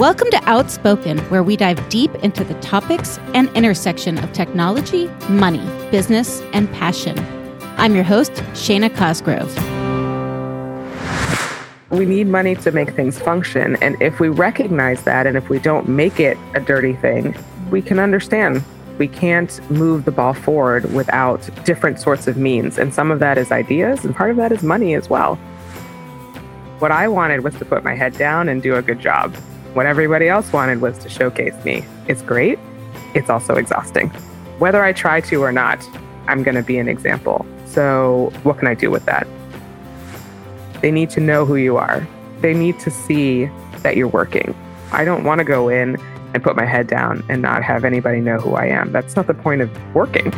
Welcome to Outspoken, where we dive deep into the topics and intersection of technology, money, business, and passion. I'm your host, Shana Cosgrove. We need money to make things function. And if we recognize that, and if we don't make it a dirty thing, we can understand we can't move the ball forward without different sorts of means. And some of that is ideas, and part of that is money as well. What I wanted was to put my head down and do a good job. What everybody else wanted was to showcase me. It's great, it's also exhausting. Whether I try to or not, I'm going to be an example. So, what can I do with that? They need to know who you are. They need to see that you're working. I don't want to go in and put my head down and not have anybody know who I am. That's not the point of working.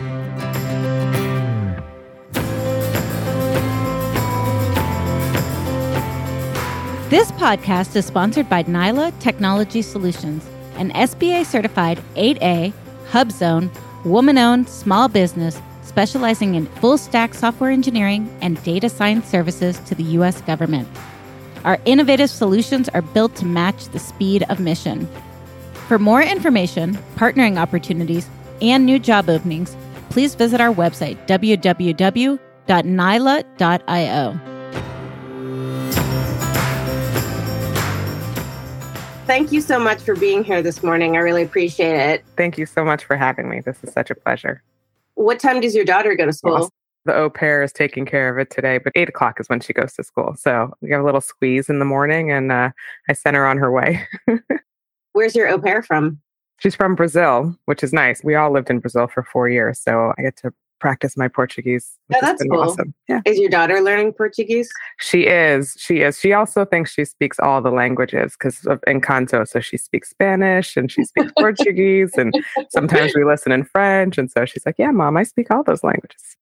This podcast is sponsored by Nyla Technology Solutions, an SBA certified 8A HubZone woman owned small business specializing in full stack software engineering and data science services to the U.S. government. Our innovative solutions are built to match the speed of mission. For more information, partnering opportunities, and new job openings, please visit our website, www.nyla.io. Thank you so much for being here this morning. I really appreciate it. Thank you so much for having me. This is such a pleasure. What time does your daughter go to school? Well, the au pair is taking care of it today, but eight o'clock is when she goes to school. So we have a little squeeze in the morning, and uh, I sent her on her way. Where's your au pair from? She's from Brazil, which is nice. We all lived in Brazil for four years, so I get to practice my Portuguese. Oh, that's cool. Awesome. Yeah. Is your daughter learning Portuguese? She is. She is. She also thinks she speaks all the languages because of Encanto. So she speaks Spanish and she speaks Portuguese, and sometimes we listen in French. And so she's like, "Yeah, mom, I speak all those languages."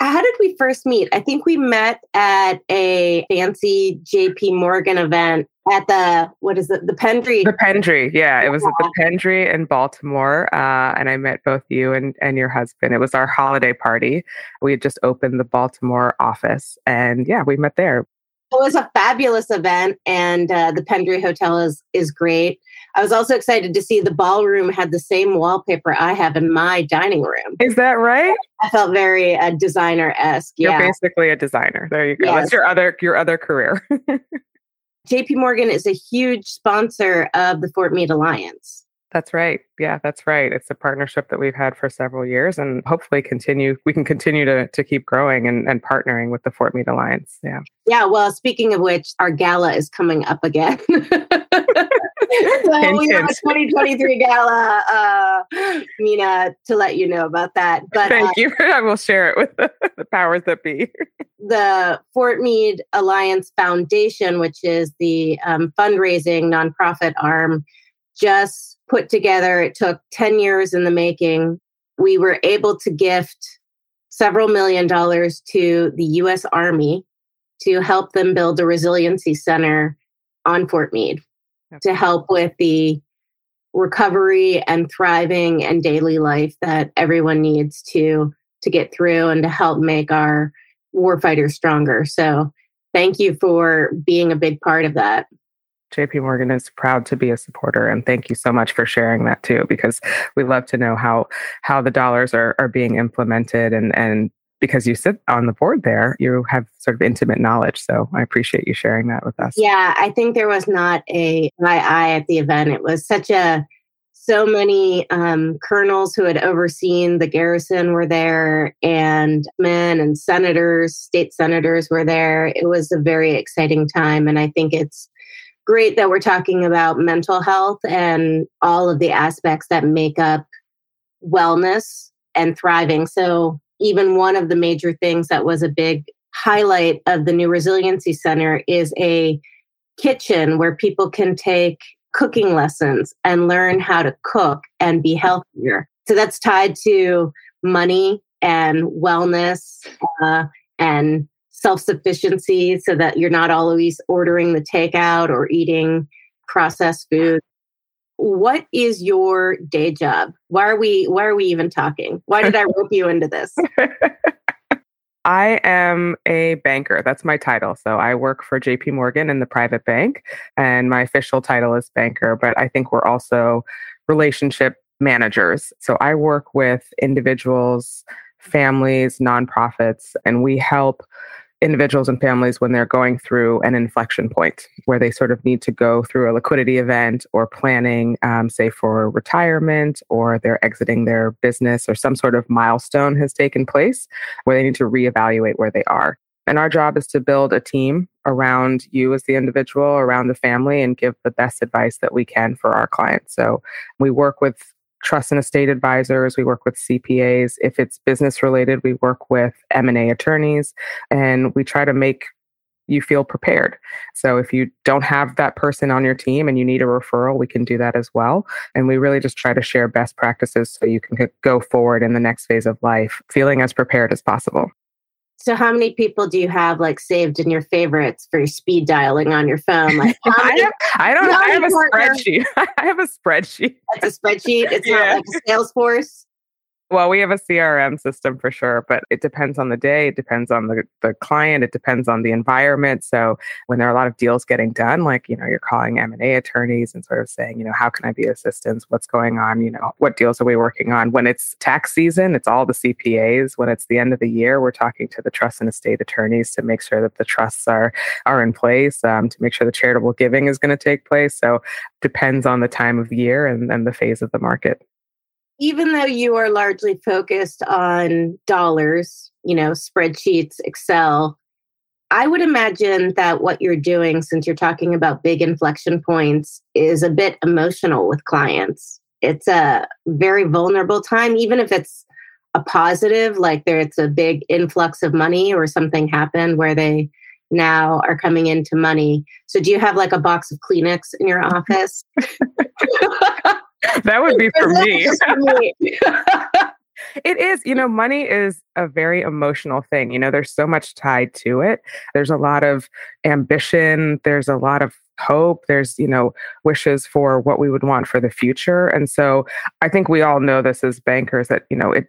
How did we first meet? I think we met at a fancy JP Morgan event at the what is it the Pendry. The Pendry yeah. It was at the Pendry in Baltimore uh, and I met both you and and your husband. It was our holiday party. We had just opened the Baltimore office and yeah we met there it was a fabulous event and uh, the Pendry Hotel is is great I was also excited to see the ballroom had the same wallpaper I have in my dining room. Is that right? I felt very uh, designer esque. Yeah. You're basically a designer. There you go. Yes. That's your other your other career. JP Morgan is a huge sponsor of the Fort Meade Alliance. That's right. Yeah, that's right. It's a partnership that we've had for several years and hopefully continue we can continue to to keep growing and, and partnering with the Fort Meade Alliance. Yeah. Yeah. Well, speaking of which, our gala is coming up again. so we have a 2023 gala, uh, Meena, to let you know about that. But thank uh, you. I will share it with the, the powers that be. the Fort Meade Alliance Foundation, which is the um, fundraising nonprofit arm, just put together. It took 10 years in the making. We were able to gift several million dollars to the US Army to help them build a resiliency center on Fort Meade to help with the recovery and thriving and daily life that everyone needs to to get through and to help make our warfighters stronger. So thank you for being a big part of that. JP Morgan is proud to be a supporter and thank you so much for sharing that too because we love to know how how the dollars are are being implemented and and because you sit on the board there you have sort of intimate knowledge so I appreciate you sharing that with us. Yeah, I think there was not a my eye at the event it was such a so many um, colonels who had overseen the garrison were there, and men and senators, state senators were there. It was a very exciting time, and I think it's great that we're talking about mental health and all of the aspects that make up wellness and thriving. So, even one of the major things that was a big highlight of the new resiliency center is a kitchen where people can take cooking lessons and learn how to cook and be healthier. So that's tied to money and wellness uh, and self sufficiency so that you're not always ordering the takeout or eating processed food. What is your day job? Why are we why are we even talking? Why did I rope you into this? I am a banker. That's my title. So I work for JP Morgan in the private bank, and my official title is banker, but I think we're also relationship managers. So I work with individuals, families, nonprofits, and we help individuals and families when they're going through an inflection point where they sort of need to go through a liquidity event or planning, um, say, for retirement or they're exiting their business or some sort of milestone has taken place where they need to reevaluate where they are. And our job is to build a team around you as the individual, around the family, and give the best advice that we can for our clients. So we work with trust and estate advisors we work with cpas if it's business related we work with m&a attorneys and we try to make you feel prepared. So if you don't have that person on your team and you need a referral we can do that as well. And we really just try to share best practices so you can go forward in the next phase of life feeling as prepared as possible so how many people do you have like saved in your favorites for your speed dialing on your phone? Like I, have, I don't I have a spreadsheet. I have a spreadsheet. It's a spreadsheet. It's yeah. not like a Salesforce. Well, we have a CRM system for sure, but it depends on the day. It depends on the, the client. It depends on the environment. So when there are a lot of deals getting done, like, you know, you're calling M&A attorneys and sort of saying, you know, how can I be assistance? What's going on? You know, what deals are we working on? When it's tax season, it's all the CPAs. When it's the end of the year, we're talking to the trust and estate attorneys to make sure that the trusts are, are in place, um, to make sure the charitable giving is going to take place. So depends on the time of year and, and the phase of the market even though you are largely focused on dollars, you know, spreadsheets, Excel, I would imagine that what you're doing, since you're talking about big inflection points, is a bit emotional with clients. It's a very vulnerable time, even if it's a positive, like there it's a big influx of money or something happened where they now are coming into money. So do you have like a box of Kleenex in your office? that would be for me. it is, you know, money is a very emotional thing. You know, there's so much tied to it. There's a lot of ambition, there's a lot of hope, there's, you know, wishes for what we would want for the future. And so I think we all know this as bankers that, you know, it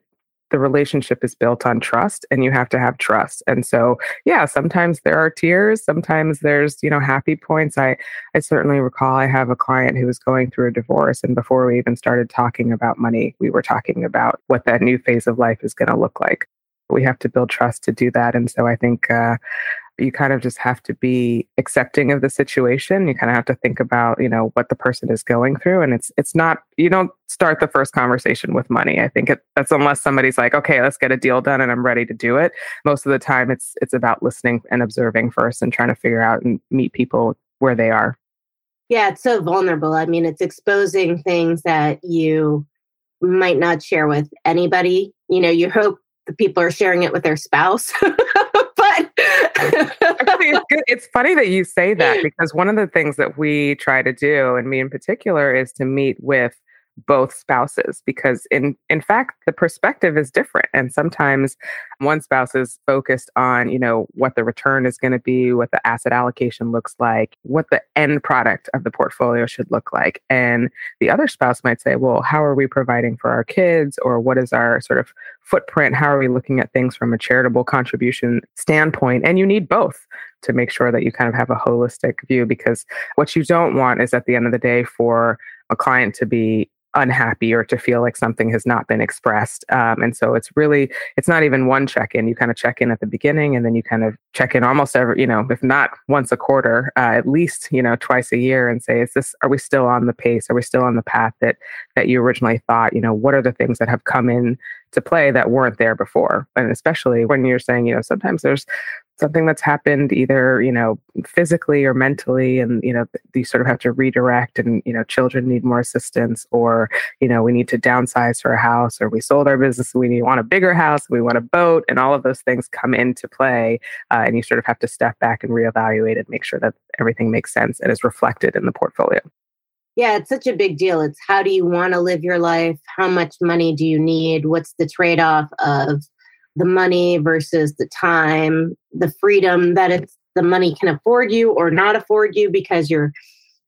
the relationship is built on trust and you have to have trust. And so yeah sometimes there are tears sometimes there's you know happy points. I i certainly recall i have a client who was going through a divorce and before we even started talking about money we were talking about what that new phase of life is going to look like. We have to build trust to do that. And so i think uh, you kind of just have to be accepting of the situation. You kind of have to think about you know what the person is going through and it's it's not you don't start the first conversation with money. I think it, that's unless somebody's like okay let's get a deal done and i'm ready to do it. Most of the time it's it's about listening and observing first and trying to figure out and meet people where they are. Yeah it's so vulnerable. I mean it's exposing things that you might not share with anybody. You know you hope the people are sharing it with their spouse Actually, it's, good. it's funny that you say that because one of the things that we try to do, and me in particular, is to meet with both spouses because in in fact the perspective is different and sometimes one spouse is focused on you know what the return is going to be what the asset allocation looks like what the end product of the portfolio should look like. And the other spouse might say well how are we providing for our kids? Or what is our sort of footprint? How are we looking at things from a charitable contribution standpoint? And you need both to make sure that you kind of have a holistic view because what you don't want is at the end of the day for a client to be unhappy or to feel like something has not been expressed. Um, and so it's really, it's not even one check in. You kind of check in at the beginning and then you kind of check in almost every, you know, if not once a quarter, uh, at least, you know, twice a year and say, is this, are we still on the pace? Are we still on the path that, that you originally thought? You know, what are the things that have come in to play that weren't there before? And especially when you're saying, you know, sometimes there's something that's happened either you know physically or mentally and you know you sort of have to redirect and you know children need more assistance or you know we need to downsize for a house or we sold our business we need, want a bigger house we want a boat and all of those things come into play uh, and you sort of have to step back and reevaluate and make sure that everything makes sense and is reflected in the portfolio yeah, it's such a big deal. It's how do you want to live your life? How much money do you need? What's the trade off of the money versus the time, the freedom that it's the money can afford you or not afford you because you're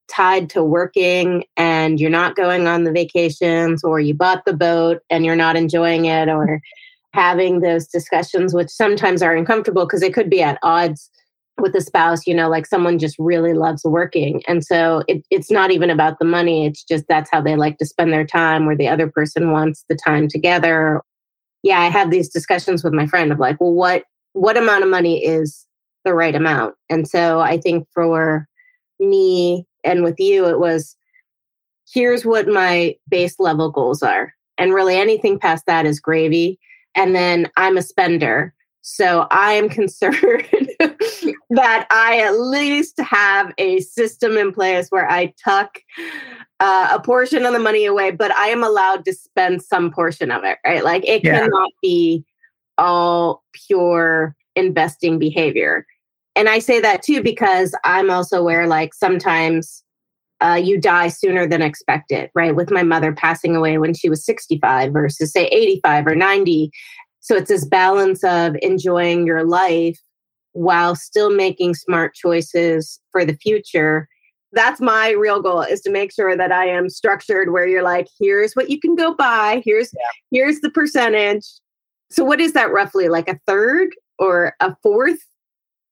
tied to working and you're not going on the vacations or you bought the boat and you're not enjoying it or having those discussions, which sometimes are uncomfortable because it could be at odds with a spouse, you know, like someone just really loves working. And so it, it's not even about the money. It's just that's how they like to spend their time, where the other person wants the time together. Yeah, I have these discussions with my friend of like, well, what what amount of money is the right amount? And so I think for me and with you, it was here's what my base level goals are. And really anything past that is gravy. And then I'm a spender. So I am concerned that I at least have a system in place where I tuck uh, a portion of the money away, but I am allowed to spend some portion of it, right? Like it yeah. cannot be all pure investing behavior. And I say that too because I'm also aware, like, sometimes uh, you die sooner than expected, right? With my mother passing away when she was 65 versus, say, 85 or 90. So it's this balance of enjoying your life while still making smart choices for the future. That's my real goal is to make sure that I am structured where you're like, here's what you can go buy, here's yeah. here's the percentage. So what is that roughly? Like a third or a fourth?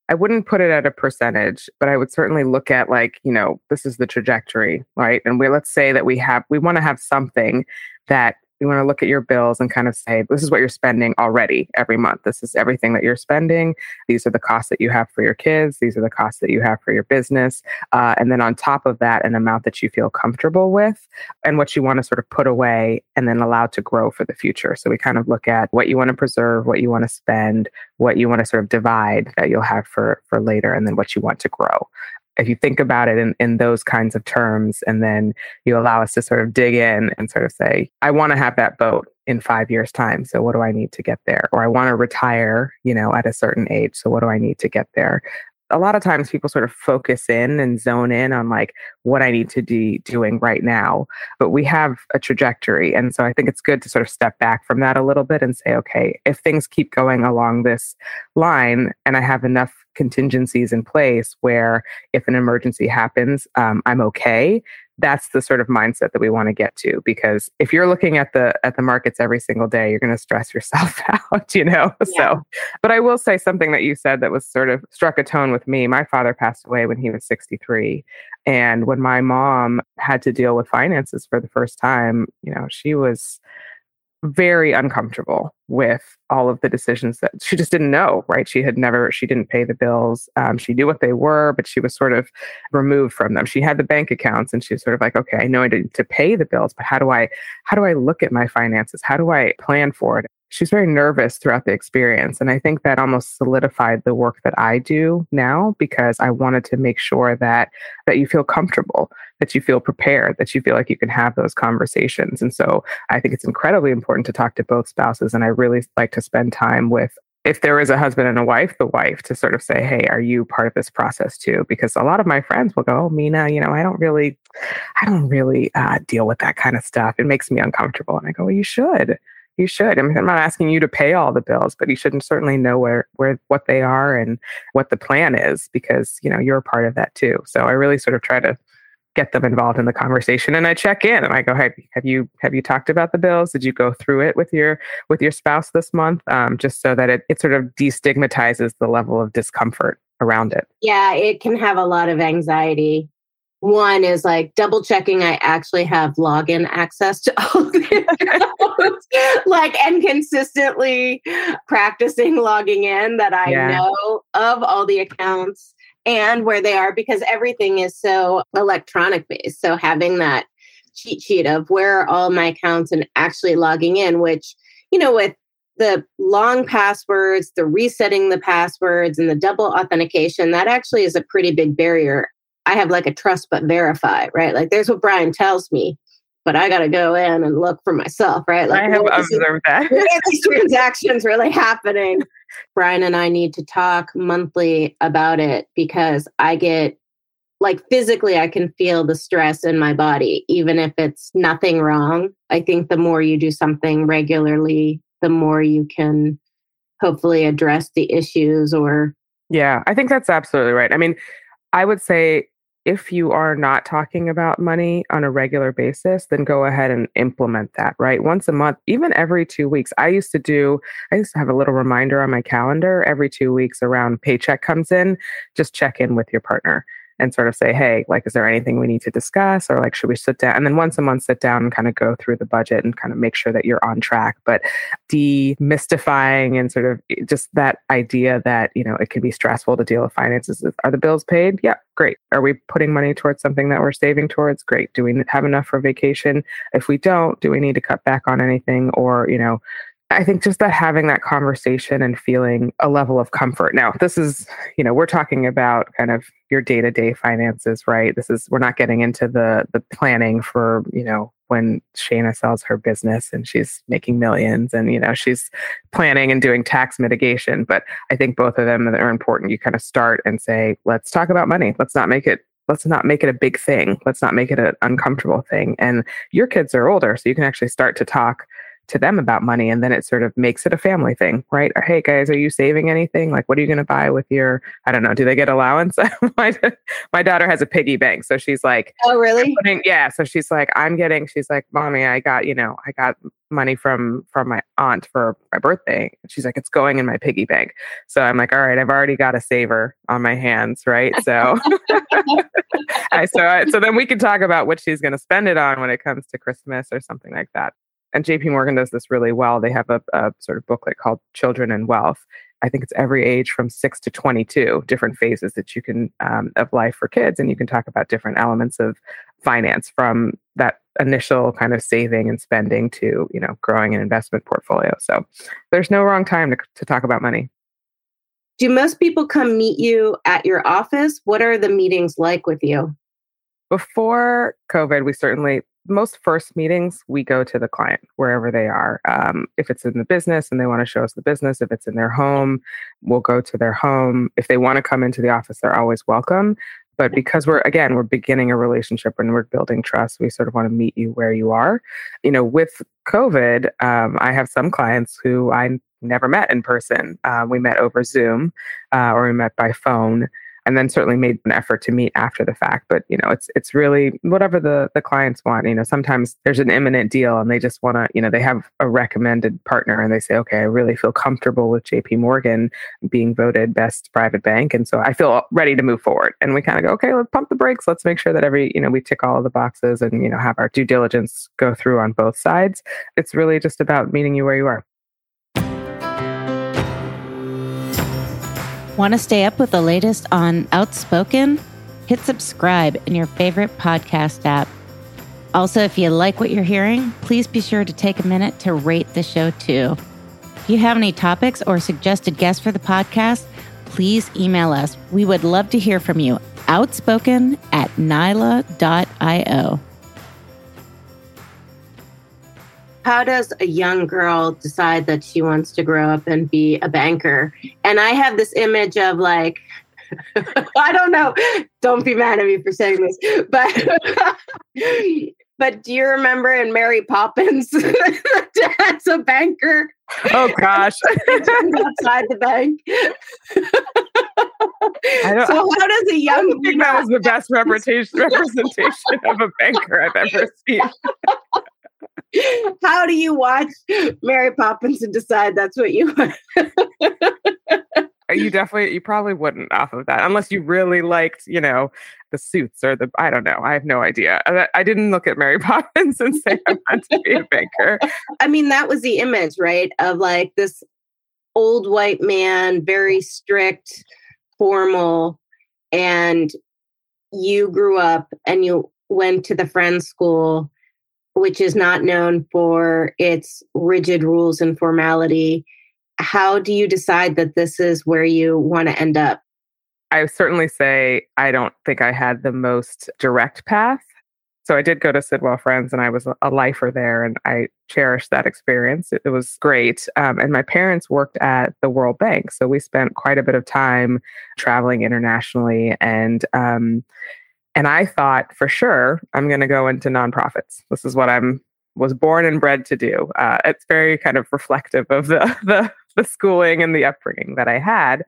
I wouldn't put it at a percentage, but I would certainly look at like, you know, this is the trajectory, right? And we let's say that we have we want to have something that you want to look at your bills and kind of say, this is what you're spending already every month. This is everything that you're spending. These are the costs that you have for your kids. These are the costs that you have for your business. Uh, and then on top of that, an amount that you feel comfortable with and what you want to sort of put away and then allow to grow for the future. So we kind of look at what you want to preserve, what you want to spend, what you want to sort of divide that you'll have for, for later, and then what you want to grow if you think about it in, in those kinds of terms, and then you allow us to sort of dig in and sort of say, I want to have that boat in five years' time. So what do I need to get there? Or I want to retire, you know, at a certain age. So what do I need to get there? A lot of times people sort of focus in and zone in on like what I need to be doing right now. But we have a trajectory. And so I think it's good to sort of step back from that a little bit and say, okay, if things keep going along this line and I have enough contingencies in place where if an emergency happens, um, I'm okay, that's the sort of mindset that we want to get to because if you're looking at the at the markets every single day you're going to stress yourself out you know yeah. so but i will say something that you said that was sort of struck a tone with me my father passed away when he was 63 and when my mom had to deal with finances for the first time you know she was very uncomfortable with all of the decisions that she just didn't know right? She had never she didn't pay the bills. Um, she knew what they were but she was sort of removed from them. She had the bank accounts and she was sort of like okay i know i need to pay the bills but how do i how do i look at my finances? How do i plan for it she's very nervous throughout the experience. And I think that almost solidified the work that I do now because I wanted to make sure that that you feel comfortable, that you feel prepared, that you feel like you can have those conversations. And so I think it's incredibly important to talk to both spouses. And I really like to spend time with if there is a husband and a wife, the wife to sort of say, Hey, are you part of this process too? Because a lot of my friends will go, Oh, Meena, you know, I don't really, I don't really uh, deal with that kind of stuff. It makes me uncomfortable. And I go, Well, you should you should. I mean, I'm not asking you to pay all the bills, but you shouldn't certainly know where where what they are and what the plan is because you know you're a part of that too. So I really sort of try to get them involved in the conversation and I check in and I go, hey, have you have you talked about the bills? Did you go through it with your with your spouse this month? Um, just so that it it sort of destigmatizes the level of discomfort around it. Yeah, it can have a lot of anxiety one is like double checking I actually have login access to all the accounts, like and consistently practicing logging in that I yeah. know of all the accounts and where they are because everything is so electronic based. So having that cheat sheet of where are all my accounts and actually logging in, which, you know, with the long passwords, the resetting the passwords, and the double authentication, that actually is a pretty big barrier. I have like a trust but verify, right? Like there's what Brian tells me, but I got to go in and look for myself, right? Like I have observed that. these transactions really happening? Brian and I need to talk monthly about it because I get like physically I can feel the stress in my body even if it's nothing wrong. I think the more you do something regularly, the more you can hopefully address the issues or Yeah, I think that's absolutely right. I mean, I would say if you are not talking about money on a regular basis, then go ahead and implement that, right? Once a month, even every two weeks. I used to do, I used to have a little reminder on my calendar every two weeks around paycheck comes in, just check in with your partner and sort of say, hey, like, is there anything we need to discuss? Or like, should we sit down? And then once a month, sit down and kind of go through the budget and kind of make sure that you're on track. But demystifying and sort of eh, just that idea that, you know, it can be stressful to deal with finances. Are the bills paid? Yeah, great. Are we putting money towards something that we're saving towards? Great. Do we have enough for vacation? If we don't, do we need to cut back on anything? Or, you know, I think just that having that conversation and feeling a level of comfort. Now, this is, you know, we're talking about kind of your day-to-day finances, right? This is we're not getting into the the planning for, you know, when Shana sells her business and she's making millions and you know, she's planning and doing tax mitigation, but I think both of them are important. You kind of start and say, let's talk about money. Let's not make it let's not make it a big thing. Let's not make it an uncomfortable thing. And your kids are older, so you can actually start to talk to them about money and then it sort of makes it a family thing right? Or, hey guys are you saving anything? Like what are you going to buy with your i don't know do they get allowance? My, my daughter has a piggy bank so she's like oh really? Putting, yeah so she's like i'm getting she's like mommy i got you know i got money from from my aunt for my birthday. She's like it's going in my piggy bank. So i'm like all right i've already got a saver on my hands right? So I, so I, so then we can talk about what she's going to spend it on when it comes to christmas or something like that and JP Morgan does this really well. They have a, a, sort of booklet called Children and Wealth. I think it's every age from six to 22, different phases that you can um, of life for kids. And you can talk about different elements of finance from that initial kind of saving and spending to, you know, growing an investment portfolio. So there's no wrong time to, to talk about money. Do most people come meet you at your office? What are the meetings like with you? Before COVID, we certainly most first meetings, we go to the client wherever they are. Um, if it's in the business and they want to show us the business, if it's in their home, we'll go to their home. If they want to come into the office, they're always welcome. But because we're, again, we're beginning a relationship and we're building trust, we sort of want to meet you where you are. You know, with COVID, um, I have some clients who I never met in person. Uh, we met over Zoom uh, or we met by phone and then certainly made an effort to meet after the fact but you know it's it's really whatever the the clients want you know sometimes there's an imminent deal and they just want to you know they have a recommended partner and they say okay i really feel comfortable with jp morgan being voted best private bank. And so i feel ready to move forward. And we kind of go okay let's pump the brakes. Let's make sure that every you know we tick all of the boxes and you know have our due diligence go through on both sides. It's really just about meeting you where you are Want to stay up with the latest on Outspoken? Hit subscribe in your favorite podcast app. Also, if you like what you're hearing, please be sure to take a minute to rate the show too. If you have any topics or suggested guests for the podcast, please email us. We would love to hear from you. Outspoken at nyla.io. how does a young girl decide that she wants to grow up and be a banker? And I have this image of like, I don't know. Don't be mad at me for saying this, but but do you remember in Mary Poppins, dad's a banker? Oh gosh, outside the bank. so how does a young? I think that was the best representation representation of a banker I've ever seen. How do you watch Mary Poppins and decide that's what you want? Uh, you definitely you probably wouldn't off of that unless you really liked you know the suits or the i don't know i have no idea i, I didn't look at mary poppins and say i want to be a banker i mean that was the image right of like this old white man very strict formal and you grew up and you went to the friends school which is not known for its rigid rules and formality. How do you decide that this is where you want to end up? I certainly say I don't think I had the most direct path. So I did go to Sidwell Friends and I was a lifer there and I cherished that experience. It, was great. Um, and my parents worked at the World Bank. So we spent quite a bit of time traveling internationally and um, and I thought for sure I'm going to go into nonprofits. This is what I'm was born and bred to do. Uh, it's very kind of reflective of the, the the schooling and the upbringing that I had.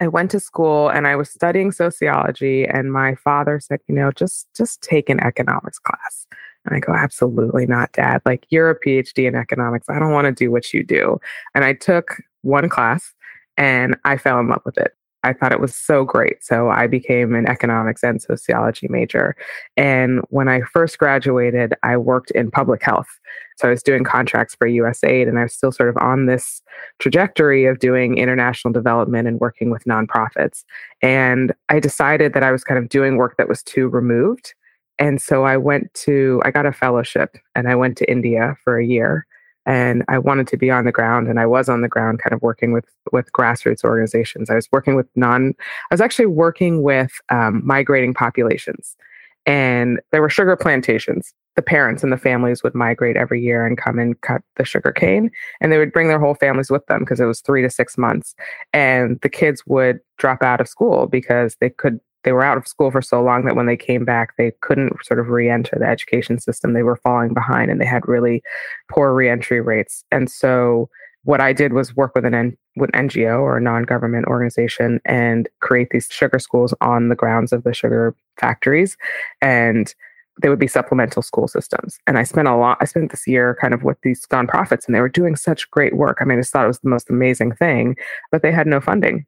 I went to school and I was studying sociology and my father said, you know, just just take an economics class. And I go, absolutely not, dad. Like you're a PhD in economics. I don't want to do what you do. And I took one class and I fell in love with it. I thought it was so great. So I became an economics and sociology major. And when I first graduated, I worked in public health. So I was doing contracts for USAID and I was still sort of on this trajectory of doing international development and working with nonprofits. And I decided that I was kind of doing work that was too removed. And so I went to, I got a fellowship and I went to India for a year and I wanted to be on the ground and I was on the ground kind of working with with grassroots organizations. I was working with non I was actually working with um, migrating populations and there were sugar plantations. The parents and the families would migrate every year and come and cut the sugar cane and they would bring their whole families with them because it was 3 to 6 months and the kids would drop out of school because they could they were out of school for so long that when they came back, they couldn't sort of re-enter the education system. They were falling behind, and they had really poor re-entry rates. And so, what I did was work with an N- with NGO or a non-government organization and create these sugar schools on the grounds of the sugar factories, and they would be supplemental school systems. And I spent a lot. I spent this year kind of with these nonprofits, and they were doing such great work. I mean, I just thought it was the most amazing thing, but they had no funding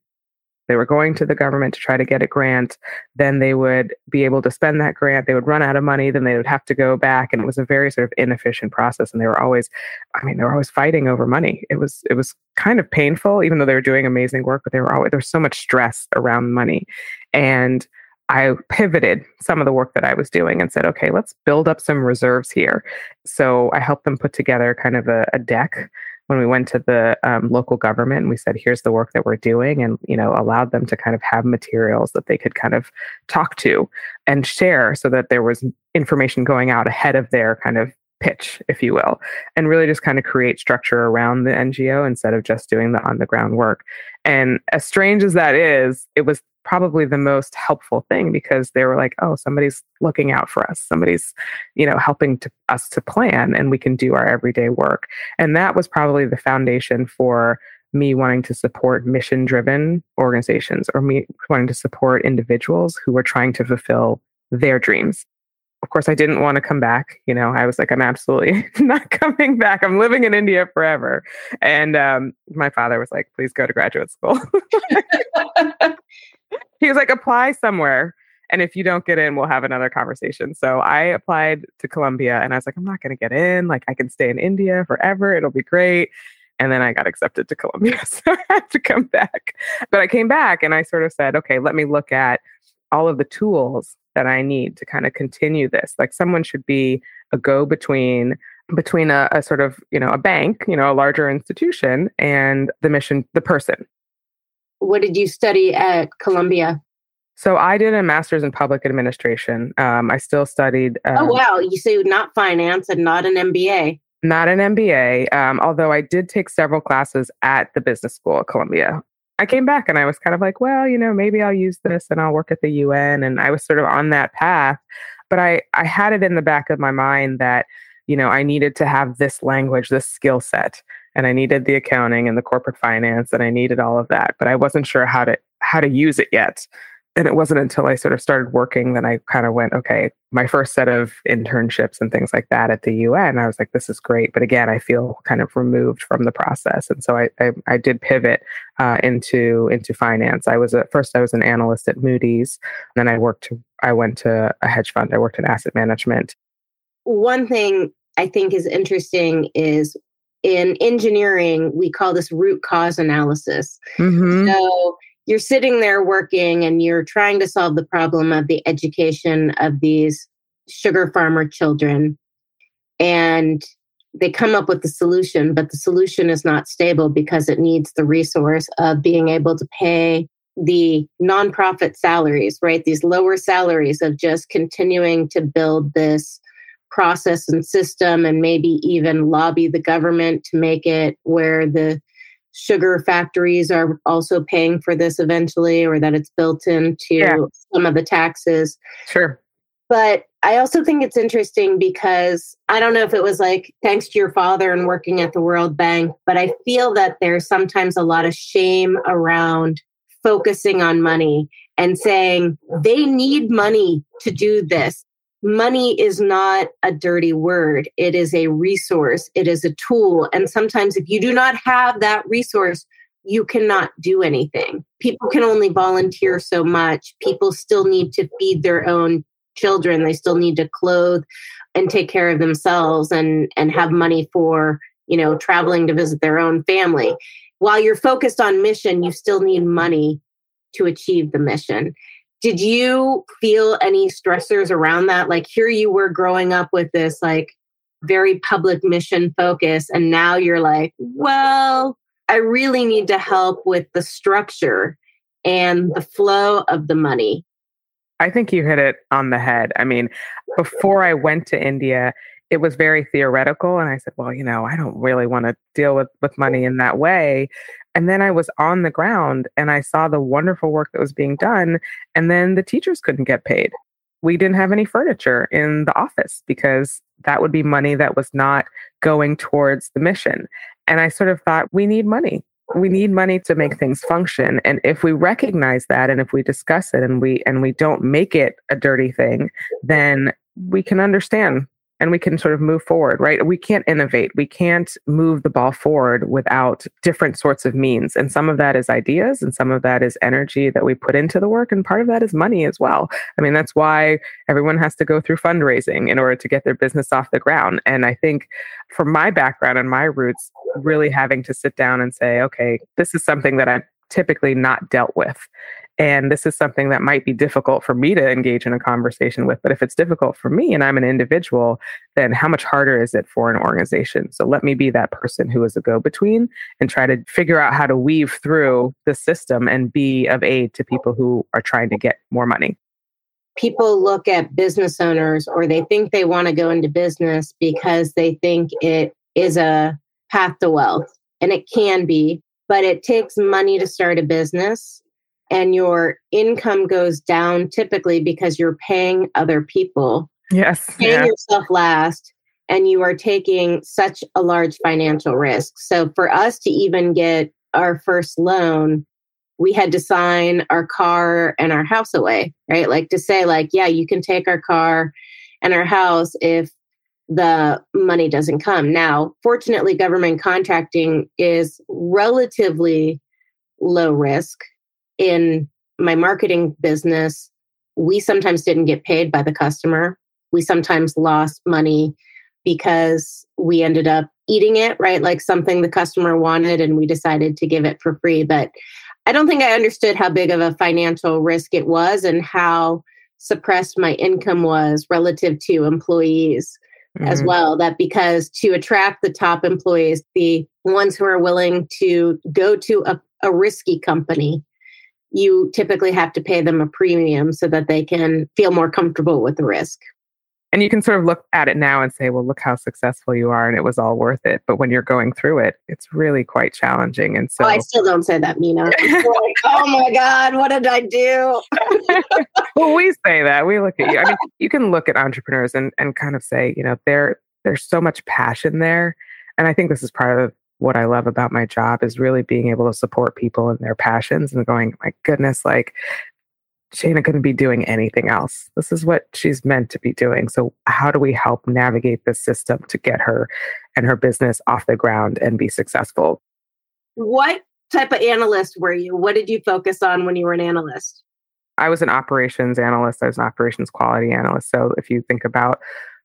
they were going to the government to try to get a grant. Then they would be able to spend that grant. They would run out of money. Then they would have to go back. And it was a very sort of inefficient process. And they were always, I mean, they were always fighting over money. It was, it was kind of painful, even though they were doing amazing work, but they were always, there was so much stress around money. And I pivoted some of the work that I was doing and said, okay, let's build up some reserves here. So I helped them put together kind of a, a deck when we went to the um, local government and we said here's the work that we're doing and you know allowed them to kind of have materials that they could kind of talk to and share so that there was information going out ahead of their kind of pitch if you will and really just kind of create structure around the ngo instead of just doing the on the ground work and as strange as that is it was probably the most helpful thing because they were like, oh, somebody's looking out for us. Somebody's, you know, helping to, us to plan and we can do our everyday work. And that was probably the foundation for me wanting to support mission driven organizations or me wanting to support individuals who were trying to fulfill their dreams. Of course, I didn't want to come back. You know, I was like, I'm absolutely not coming back. I'm living in India forever. And um, my father was like, please go to graduate school. he was like, apply somewhere. And if you don't get in, we'll have another conversation. So I applied to Columbia and I was like, I'm not going to get in. Like, I can stay in India forever. It'll be great. And then I got accepted to Columbia. So I had to come back. But I came back and I sort of said, okay, let me look at all of the tools that I need to kind of continue this. Like, someone should be a go between between a, a, sort of you know a bank you know a larger institution and the mission the person what did you study at Columbia? So I did a master's in public administration. Um, I still studied. Um, oh wow! You say not finance and not an MBA. Not an MBA. Um, although I did take several classes at the business school at Columbia. I came back and I was kind of like, well, you know, maybe I'll use this and I'll work at the UN. And I was sort of on that path, but I I had it in the back of my mind that you know I needed to have this language, this skill set and I needed the accounting and the corporate finance and I needed all of that, but I wasn't sure how to how to use it yet. And it wasn't until I sort of started working that I kind of went, okay, my first set of internships and things like that at the UN, I was like, this is great. But again, I feel kind of removed from the process. And so I, I, I did pivot uh, into into finance. I was at first I was an analyst at Moody's. then I worked to, I went to a hedge fund. I worked in asset management. One thing I think is interesting is in engineering, we call this root cause analysis. Mm-hmm. So you're sitting there working and you're trying to solve the problem of the education of these sugar farmer children. And they come up with the solution, but the solution is not stable because it needs the resource of being able to pay the nonprofit salaries, right? These lower salaries of just continuing to build this process and system and maybe even lobby the government to make it where the sugar factories are also paying for this eventually or that it's built into yeah. some of the taxes. Sure. But I also think it's interesting because I don't know if it was like thanks to your father and working at the World Bank, but I feel that there's sometimes a lot of shame around focusing on money and saying they need money to do this. Money is not a dirty word. It is a resource. It is a tool. And sometimes if you do not have that resource, you cannot do anything. People can only volunteer so much. People still need to feed their own children. They still need to clothe and take care of themselves and and have money for, you know, traveling to visit their own family. While you're focused on mission, you still need money to achieve the mission. Did you feel any stressors around that? Like here you were growing up with this like very public mission focus and now you're like, well, I really need to help with the structure and the flow of the money. I think you hit it on the head. I mean, before I went to India, it was very theoretical. And I said, well, you know, I don't really want to deal with, with money in that way. And then I was on the ground and I saw the wonderful work that was being done. And then the teachers couldn't get paid. We didn't have any furniture in the office because that would be money that was not going towards the mission. And I sort of thought, we need money. We need money to make things function. And if we recognize that and if we discuss it and we and we don't make it a dirty thing, then we can understand and we can sort of move forward, right? We can't innovate. We can't move the ball forward without different sorts of means. And some of that is ideas and some of that is energy that we put into the work. And part of that is money as well. I mean, that's why everyone has to go through fundraising in order to get their business off the ground. And I think from my background and my roots, really having to sit down and say, okay, this is something that I'm typically not dealt with. And this is something that might be difficult for me to engage in a conversation with. But if it's difficult for me and I'm an individual, then how much harder is it for an organization? So let me be that person who is a go between and try to figure out how to weave through the system and be of aid to people who are trying to get more money. People look at business owners or they think they want to go into business because they think it is a path to wealth. And it can be, but it takes money to start a business and your income goes down typically because you're paying other people. Yes. Paying yeah. yourself last and you are taking such a large financial risk. So for us to even get our first loan, we had to sign our car and our house away, right? Like to say like, yeah, you can take our car and our house if the money doesn't come. Now, fortunately, government contracting is relatively low risk in my marketing business, we sometimes didn't get paid by the customer. We sometimes lost money because we ended up eating it, right? Like something the customer wanted and we decided to give it for free. But I don't think I understood how big of a financial risk it was and how suppressed my income was relative to employees mm-hmm. as well. That because to attract the top employees, the ones who are willing to go to a, a risky company you typically have to pay them a premium so that they can feel more comfortable with the risk. And you can sort of look at it now and say, well, look how successful you are and it was all worth it. But when you're going through it, it's really quite challenging. And so oh, I still don't say that, Meena. like, oh my God, what did I do? well, we say that. We look at you. I mean, you can look at entrepreneurs and, and kind of say, you know, there there's so much passion there. And I think this is part of what I love about my job is really being able to support people in their passions and going, my goodness, like Shana couldn't be doing anything else. This is what she's meant to be doing. So, how do we help navigate this system to get her and her business off the ground and be successful? What type of analyst were you? What did you focus on when you were an analyst? I was an operations analyst. I was an operations quality analyst. So, if you think about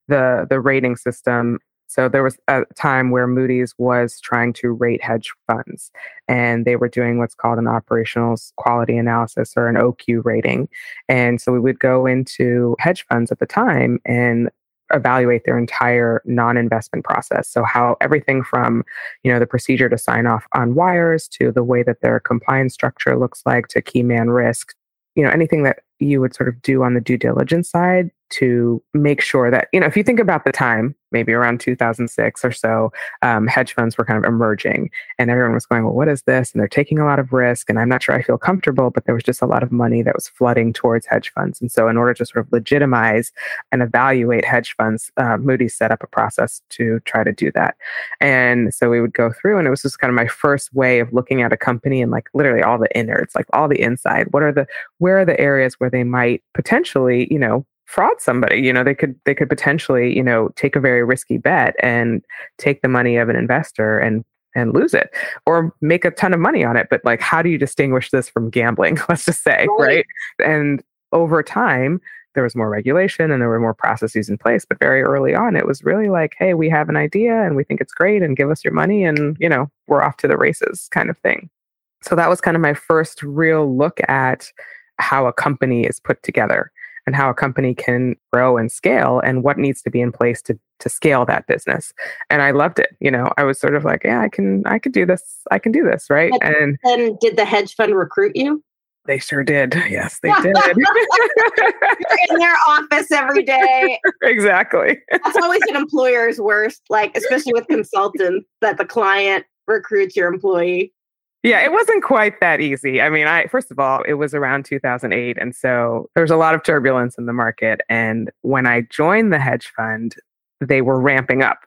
the the rating system so there was a time where Moody's was trying to rate hedge funds and they were doing what's called an operational quality analysis or an OQ rating. And so we would go into hedge funds at the time and evaluate their entire non-investment process so how everything from you know the procedure to sign off on wires to the way that their compliance structure looks like to key man risk you know anything that you would sort of do on the due diligence side to make sure that, you know, if you think about the time, maybe around 2006 or so, um, hedge funds were kind of emerging and everyone was going, well, what is this? And they're taking a lot of risk. And I'm not sure I feel comfortable, but there was just a lot of money that was flooding towards hedge funds. And so, in order to sort of legitimize and evaluate hedge funds, uh, Moody's set up a process to try to do that. And so we would go through, and it was just kind of my first way of looking at a company and like literally all the innards, like all the inside. What are the, where are the areas where they might potentially, you know, fraud somebody you know they could they could potentially you know take a very risky bet and take the money of an investor and and lose it or make a ton of money on it. But like how do you distinguish this from gambling let's just say right, right? and over time there was more regulation and there were more processes in place but very early on it was really like hey we have an idea and we think it's great and give us your money and you know we're off to the races kind of thing. So that was kind of my first real look at how a company is put together and how a company can grow and scale and what needs to be in place to to scale that business. And I loved it. You know, I was sort of like, yeah, I can I could do this. I can do this, right? And then did the hedge fund recruit you? They sure did. Yes, they did. in their office every day. exactly. That's always an employer's worst, like especially with consultants, that the client recruits your employee. Yeah, it wasn't quite that easy. I mean, I first of all, it was around 2008 and so there was a lot of turbulence in the market and when I joined the hedge fund, they were ramping up.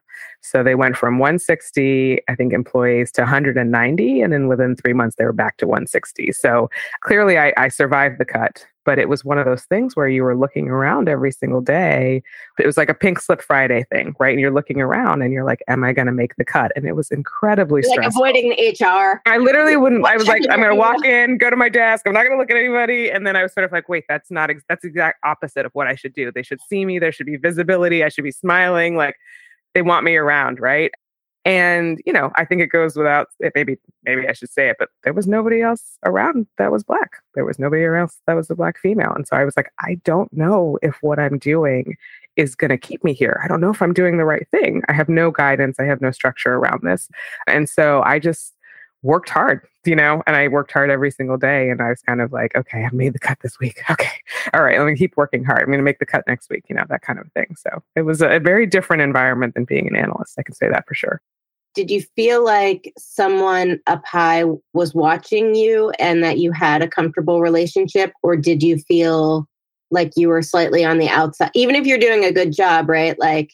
So they went from 160, I think, employees to 190. And then within three months, they were back to 160. So clearly, I, I, survived the cut. But it was one of those things where you were looking around every single day. It was like a pink slip Friday thing, right? And you're looking around and you're like, am I going to make the cut? And it was incredibly like stressful. avoiding the HR. I literally wouldn't, I was like, I'm going to walk in, go to my desk. I'm not going to look at anybody. And then I was sort of like, wait, that's not, ex- that's the exact opposite of what I should do. They should see me. There should be visibility. I should be smiling. Like, they want me around, right? And you know, I think it goes without it, maybe maybe I should say it, but there was nobody else around that was black. There was nobody else that was a black female, and so I was like, I don't know if what I'm doing is going to keep me here. I don't know if I'm doing the right thing. I have no guidance. I have no structure around this, and so I just worked hard, you know, and I worked hard every single day. And I was kind of like, okay, I've made the cut this week. Okay. All right. Let me keep working hard. I'm going to make the cut next week, you know, that kind of thing. So it was a very different environment than being an analyst. I can say that for sure. Did you feel like someone up high was watching you and that you had a comfortable relationship? Or did you feel like you were slightly on the outside? Even if you're doing a good job, right? Like,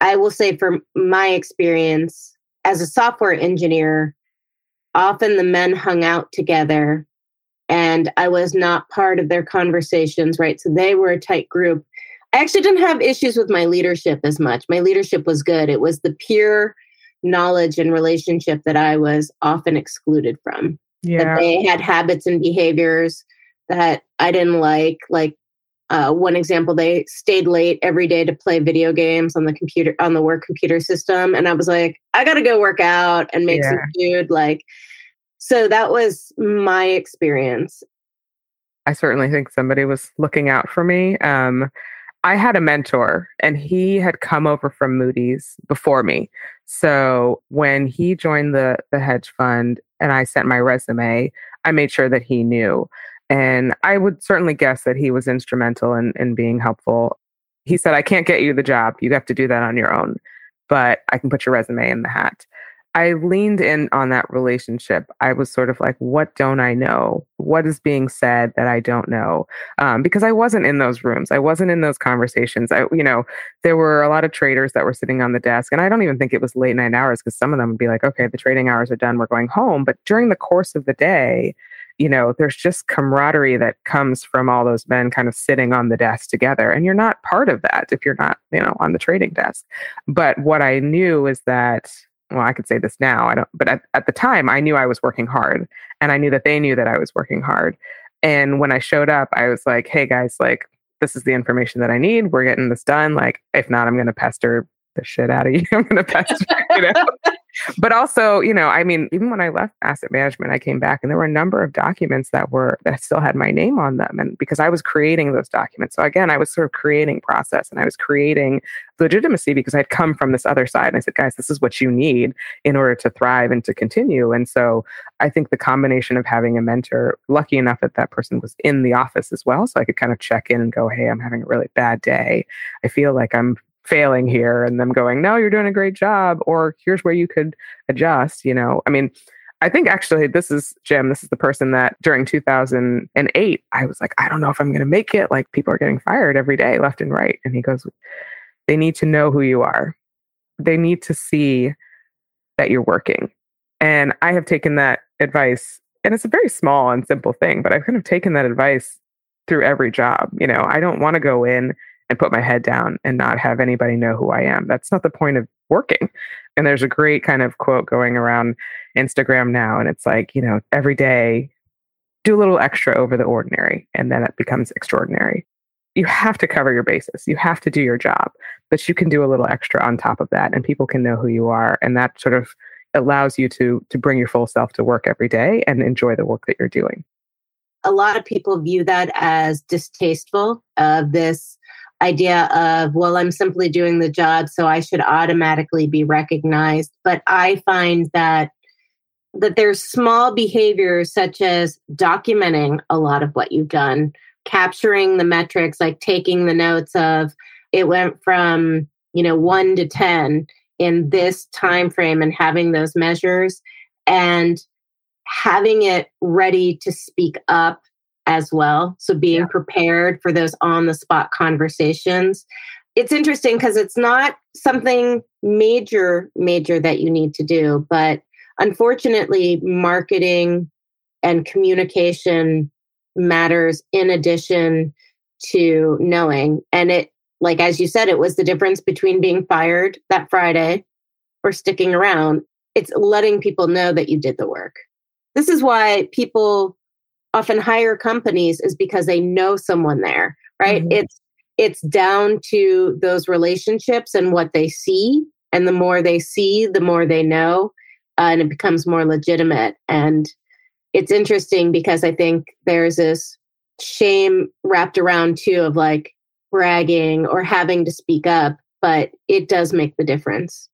I will say, from my experience as a software engineer, often the men hung out together and I was not part of their conversations, right? So they were a tight group. I actually didn't have issues with my leadership as much. My leadership was good. It was the pure knowledge and relationship that I was often excluded from. Yeah. That they had habits and behaviors that I didn't like, like uh, one example, they stayed late every day to play video games on the computer on the work computer system, and I was like, I got to go work out and make yeah. some food. Like, so that was my experience. I certainly think somebody was looking out for me. Um, I had a mentor, and he had come over from Moody's before me. So when he joined the the hedge fund, and I sent my resume, I made sure that he knew. And I would certainly guess that he was instrumental in, in being helpful. He said, I can't get you the job. You have to do that on your own, but I can put your resume in the hat. I leaned in on that relationship. I was sort of like, what don't I know? What is being said that I don't know? Um, because I wasn't in those rooms. I wasn't in those conversations. I, you know, there were a lot of traders that were sitting on the desk, and I don't even think it was late night hours because some of them would be like, okay, the trading hours are done. We're going home. But during the course of the day, you know, there's just camaraderie that comes from all those men kind of sitting on the desk together. And you're not part of that if you're not, you know, on the trading desk. But what I knew is that, well, I could say this now, I don't, but at, at the time I knew I was working hard and I knew that they knew that I was working hard. And when I showed up, I was like, hey guys, like, this is the information that I need. We're getting this done. Like, if not, I'm going to pester the shit out of you. I'm going to pester, you know? But also, you know, I mean, even when I left asset management, I came back and there were a number of documents that were that still had my name on them. And because I was creating those documents. So again, I was sort of creating process and I was creating legitimacy because I'd come from this other side. And I said, guys, this is what you need in order to thrive and to continue. And so I think the combination of having a mentor, lucky enough that that person was in the office as well. So I could kind of check in and go, hey, I'm having a really bad day. I feel like I'm failing here and them going no you're doing a great job or here's where you could adjust you know? I mean i think actually this is jim this is the person that during 2008 i was like i don't know if i'm going to make it. Like people are getting fired every day left and right. And he goes they need to know who you are. They need to see that you're working. And i have taken that advice and it's a very small and simple thing but i've kind of taken that advice through every job you know? I don't want to go in and put my head down and not have anybody know who I am. That's not the point of working. And there's a great kind of quote going around Instagram now. And it's like, you know, every day, do a little extra over the ordinary, and then it becomes extraordinary. You have to cover your bases. You have to do your job, but you can do a little extra on top of that, and people can know who you are. And that sort of allows you to to bring your full self to work every day and enjoy the work that you're doing. A lot of people view that as distasteful of this idea of, well, I'm simply doing the job, so I should automatically be recognized. But I find that that there's small behaviors such as documenting a lot of what you've done, capturing the metrics, like taking the notes of it went from, you know, one to 10 in this time frame and having those measures and having it ready to speak up as well. So being yeah. prepared for those on the spot conversations. It's interesting because it's not something major, major that you need to do. But unfortunately, marketing and communication matters in addition to knowing. And it, like, as you said, it was the difference between being fired that Friday or sticking around. It's letting people know that you did the work. This is why people often hire companies is because they know someone there, right? Mm-hmm. It's it's down to those relationships and what they see, and the more they see, the more they know, uh, and it becomes more legitimate. And it's interesting because I think there's this shame wrapped around too of like bragging or having to speak up, but it does make the difference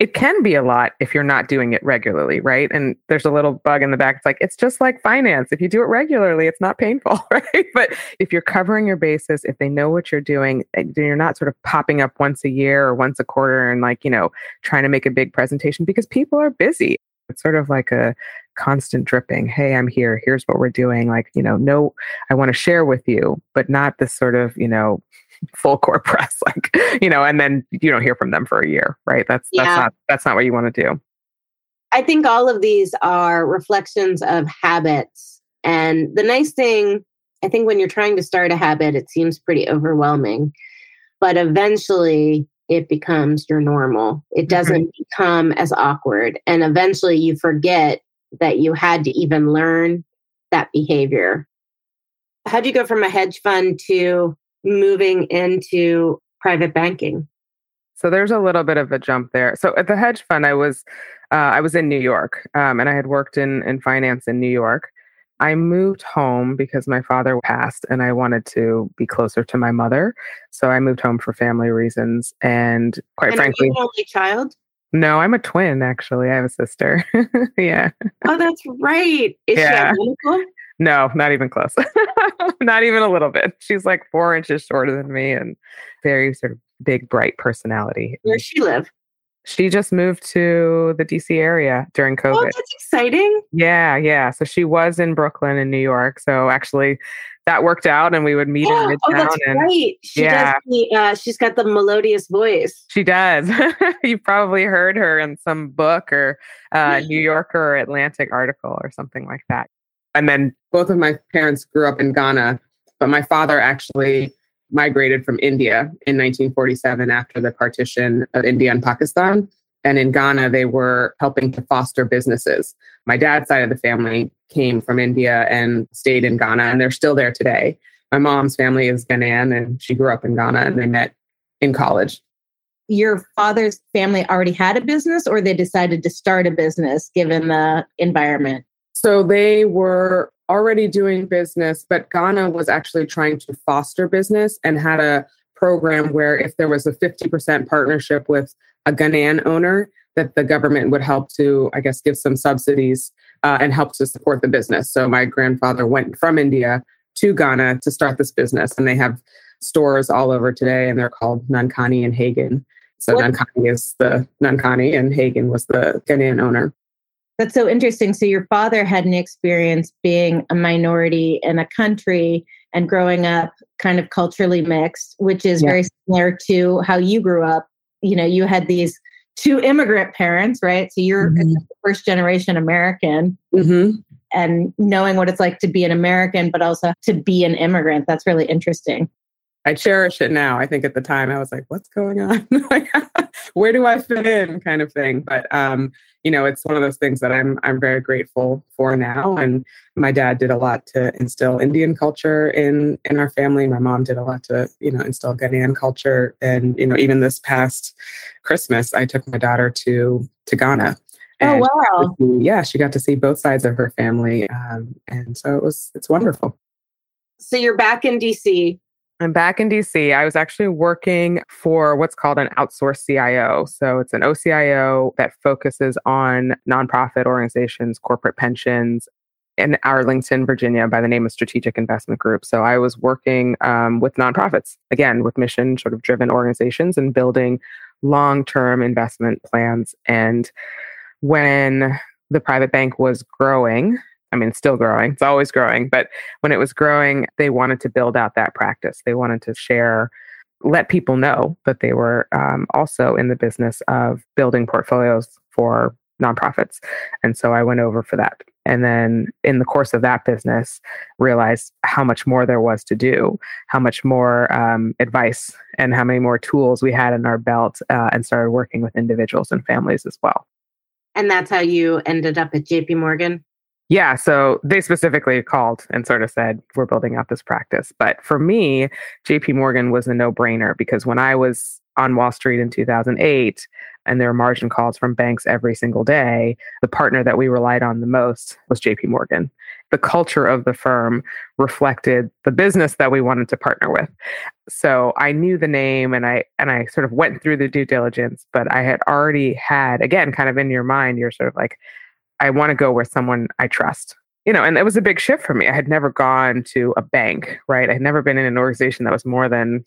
it can be a lot if you're not doing it regularly, right? And there's a little bug in the back. It's like, it's just like finance. If you do it regularly, it's not painful, right? But if you're covering your bases, if they know what you're doing, you're not sort of popping up once a year or once a quarter and like, you know, trying to make a big presentation because people are busy. It's sort of like a constant dripping. Hey, I'm here. Here's what we're doing. Like, you know, no, I want to share with you, but not this sort of, you know, full core press like you know and then you don't hear from them for a year right that's yeah. that's not that's not what you want to do i think all of these are reflections of habits and the nice thing i think when you're trying to start a habit it seems pretty overwhelming but eventually it becomes your normal it mm-hmm. doesn't mm-hmm. become as awkward and eventually you forget that you had to even learn that behavior how do you go from a hedge fund to moving into private banking? So there's a little bit of a jump there. So at the hedge fund, I was uh, I was in New York, um, and I had worked in in finance in New York. I moved home because my father passed, and I wanted to be closer to my mother. So I moved home for family reasons, and quite and frankly, only child. No, I'm a twin. Actually, I have a sister. yeah. Oh, that's right. Is yeah. she no, not even close. not even a little bit. She's like four inches shorter than me and very sort of big, bright personality. Where she live? She just moved to the DC area during oh, COVID. Oh, that's exciting. Yeah, yeah. So she was in Brooklyn in New York. So actually that worked out and we would meet in Midtown. Oh, that's and, right. She yeah. does the, uh, she's got the melodious voice. She does. you probably heard her in some book or uh, New Yorker or Atlantic article or something like that. And then both of my parents grew up in Ghana, but my father actually migrated from India in 1947 after the partition of India and Pakistan. And in Ghana, they were helping to foster businesses. My dad's side of the family came from India and stayed in Ghana, and they're still there today. My mom's family is Ghanaian, and she grew up in Ghana, and they met in college. your father's family already had a business or they decided to start a business given the environment? So they were already doing business, but Ghana was actually trying to foster business and had a program where if there was a 50% partnership with a Ghanaian owner, that the government would help to, I guess, give some subsidies uh, and help to support the business. So my grandfather went from India to Ghana to start this business, and they have stores all over today, and they're called Nankani and Hagen. So what? Nankani is the Nankani, and Hagen was the Ghanaian owner. That's so interesting. So your father had an experience being a minority in a country and growing up kind of culturally mixed, which is yeah. very similar to how you grew up. You know, you had these two immigrant parents, right? So you're mm-hmm. first generation American. Mm-hmm. And knowing what it's like to be an American, but also to be an immigrant, that's really interesting. I cherish it now. I think at the time I was like, what's going on? Where do I fit in? kind of thing. But um, you know, it's one of those things that I'm I'm very grateful for now. And my dad did a lot to instill Indian culture in in our family. My mom did a lot to, you know, instill Ghanaian culture. And, you know, even this past Christmas, I took my daughter to to Ghana. oh wow! See, yeah, she got to see both sides of her family, um, and so it was it's wonderful. So you're back in DC I'm back in DC. I was actually working for what's called an outsourced CIO. So it's an OCIO that focuses on nonprofit organizations, corporate pensions, in Arlington, Virginia, by the name of Strategic Investment Group. So I was working um, with nonprofits, again, with mission sort of driven organizations and building long term investment plans. And when the private bank was growing, I mean, still growing. It's always growing. But when it was growing, they wanted to build out that practice. They wanted to share, let people know that they were um, also in the business of building portfolios for nonprofits. And so I went over for that. And then in the course of that business, realized how much more there was to do, how much more um, advice and how many more tools we had in our belt, uh, and started working with individuals and families as well. And that's how you ended up at JP Morgan? Yeah, so they specifically called and sort of said, We're building out this practice. But for me, JP Morgan was a no brainer because when I was on Wall Street in 2008 and there were margin calls from banks every single day, the partner that we relied on the most was JP Morgan. The culture of the firm reflected the business that we wanted to partner with. So I knew the name and I and I sort of went through the due diligence, but I had already had again kind of in your mind you're sort of like I want to go where someone I trust. You know, and it was a big shift for me. I had never gone to a bank, right? I had never been in an organization that was more than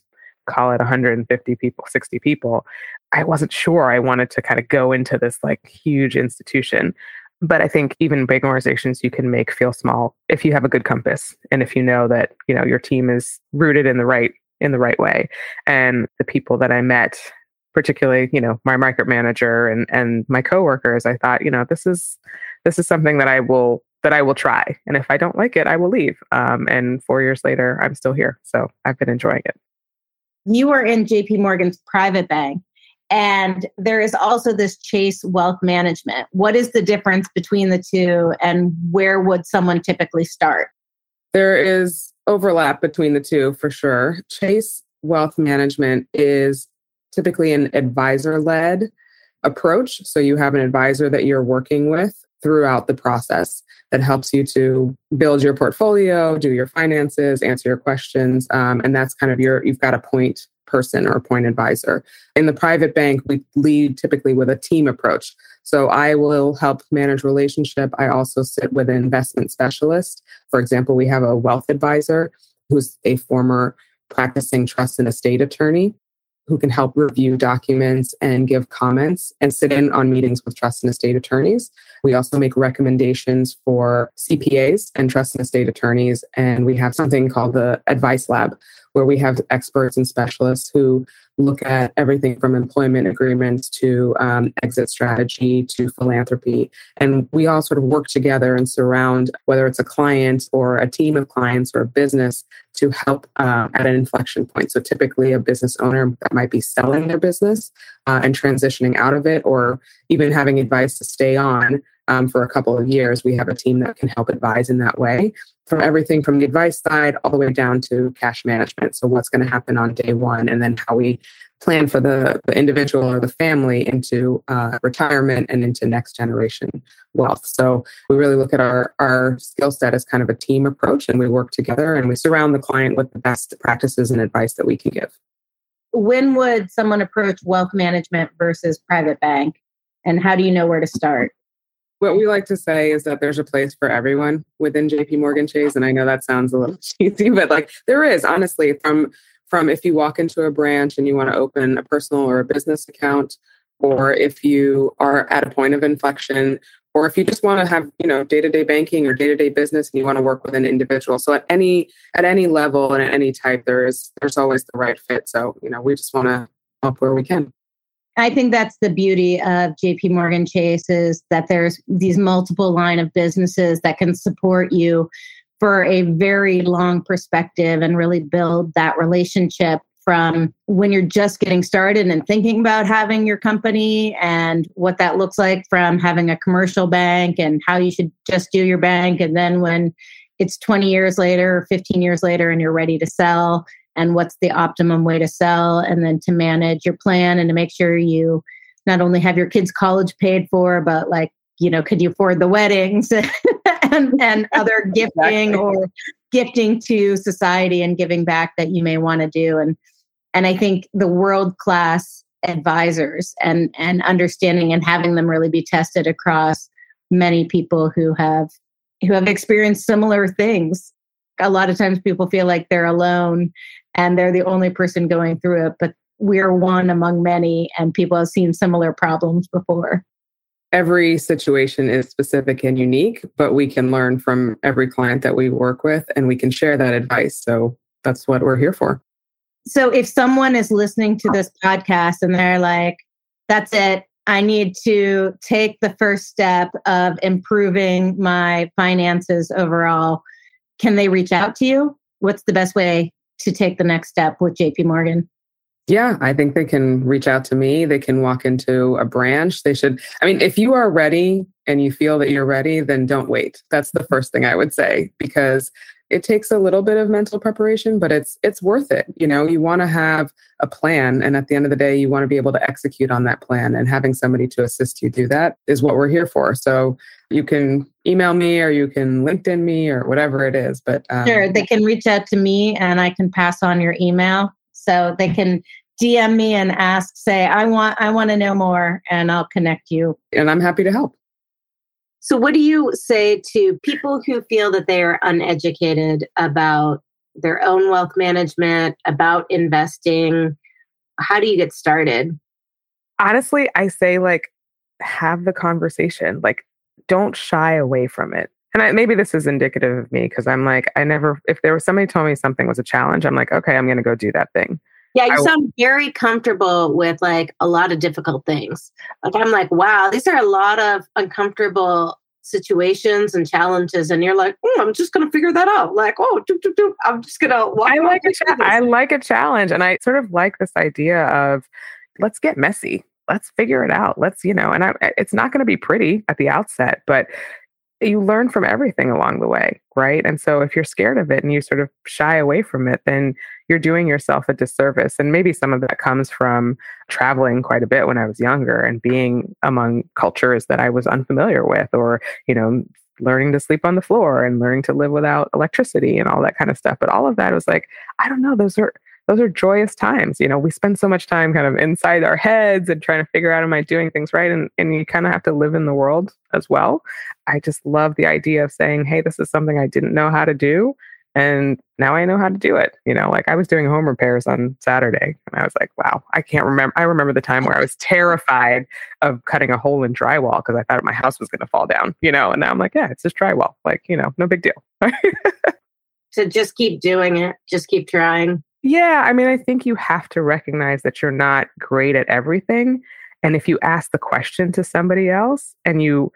call it 150 people, 60 people. I wasn't sure I wanted to kind of go into this like huge institution. But I think even big organizations you can make feel small if you have a good compass and if you know that, you know, your team is rooted in the right in the right way. And the people that I met particularly you know my market manager and and my coworkers i thought you know this is this is something that i will that i will try. And if i don't like it i will leave. Um, and four years later i'm still here. So i've been enjoying it. You were in jp morgan's private bank and there is also this chase wealth management. What is the difference between the two and where would someone typically start? There is overlap between the two for sure. Chase wealth management is typically an advisor led approach. So you have an advisor that you're working with throughout the process that helps you to build your portfolio, do your finances, answer your questions. Um, and that's kind of your, you've got a point person or a point advisor. In the private bank, we lead typically with a team approach. So I will help manage relationship. I also sit with an investment specialist. For example, we have a wealth advisor who's a former practicing trust and estate attorney who can help review documents and give comments and sit in on meetings with trust and estate attorneys. We also make recommendations for CPAs and trust and estate attorneys. And we have something called the Advice Lab, where we have experts and specialists who look at everything from employment agreements to um, exit strategy to philanthropy. And we all sort of work together and surround, whether it's a client or a team of clients or a business, to help uh, at an inflection point. So typically, a business owner that might be selling their business uh, and transitioning out of it, or even having advice to stay on um, for a couple of years, we have a team that can help advise in that way from everything from the advice side all the way down to cash management. So, what's going to happen on day one, and then how we plan for the, the individual or the family into uh, retirement and into next generation wealth. So, we really look at our, our skill set as kind of a team approach, and we work together and we surround the client with the best practices and advice that we can give. When would someone approach wealth management versus private bank? And how do you know where to start? What we like to say is that there's a place for everyone within JP Morgan Chase and I know that sounds a little cheesy but like there is honestly from from if you walk into a branch and you want to open a personal or a business account or if you are at a point of inflection or if you just want to have you know day-to-day banking or day-to-day business and you want to work with an individual. So at any at any level and at any type there is there's always the right fit. So you know we just want to help where we can I think that's the beauty of JP Morgan Chase is that there's these multiple line of businesses that can support you for a very long perspective and really build that relationship from when you're just getting started and thinking about having your company and what that looks like from having a commercial bank and how you should just do your bank. And then when it's 20 years later 15 years later and you're ready to sell and what's the optimum way to sell and then to manage your plan and to make sure you not only have your kids college paid for but like you know could you afford the weddings and, and other gifting exactly. or gifting to society and giving back that you may want to do and and i think the world class advisors and and understanding and having them really be tested across many people who have who have experienced similar things a lot of times people feel like they're alone and they're the only person going through it, but we're one among many, and people have seen similar problems before. Every situation is specific and unique, but we can learn from every client that we work with and we can share that advice. So that's what we're here for. So if someone is listening to this podcast and they're like, that's it, I need to take the first step of improving my finances overall, can they reach out to you? What's the best way to take the next step with JP Morgan? Yeah, I think they can reach out to me. They can walk into a branch. They should, I mean, if you are ready and you feel that you're ready, then don't wait. That's the first thing I would say because it takes a little bit of mental preparation, but it's it's worth it. You know, you want to have a plan and at the end of the day you want to be able to execute on that plan and having somebody to assist you do that is what we're here for. So you can email me or you can LinkedIn me or whatever it is, but um, Sure, they can reach out to me and I can pass on your email. So they can DM me and ask say I want I want to know more and I'll connect you. And I'm happy to help. So, what do you say to people who feel that they are uneducated about their own wealth management, about investing? How do you get started? Honestly, I say like have the conversation. Like, don't shy away from it. And I, maybe this is indicative of me because I'm like, I never, if there was somebody told me something was a challenge, I'm like, okay, I'm going to go do that thing. Yeah, you I, sound very comfortable with like a lot of difficult things. Like I'm like, wow, these are a lot of uncomfortable situations and challenges, and you're like, oh, I'm just gonna figure that out. Like, oh, doop, doop, doop. I'm just gonna. I like a cha- I like a challenge, and I sort of like this idea of let's get messy. Let's figure it out. Let's you know, and I, it's not going to be pretty at the outset, but you learn from everything along the way, right? And so if you're scared of it and you sort of shy away from it, then you're doing yourself a disservice. And maybe some of that comes from traveling quite a bit when I was younger and being among cultures that I was unfamiliar with, or, you know, learning to sleep on the floor and learning to live without electricity and all that kind of stuff. But all of that was like, I don't know, those are those are joyous times. You know, we spend so much time kind of inside our heads and trying to figure out, am I doing things right? And, and you kind of have to live in the world as well. I just love the idea of saying, hey, this is something I didn't know how to do. And now I know how to do it. You know, like I was doing home repairs on Saturday and I was like, wow, I can't remember. I remember the time where I was terrified of cutting a hole in drywall because I thought my house was going to fall down, you know, and now I'm like, yeah, it's just drywall. Like, you know, no big deal. to just keep doing it, just keep trying. Yeah, I mean, I think you have to recognize that you're not great at everything. And if you ask the question to somebody else and you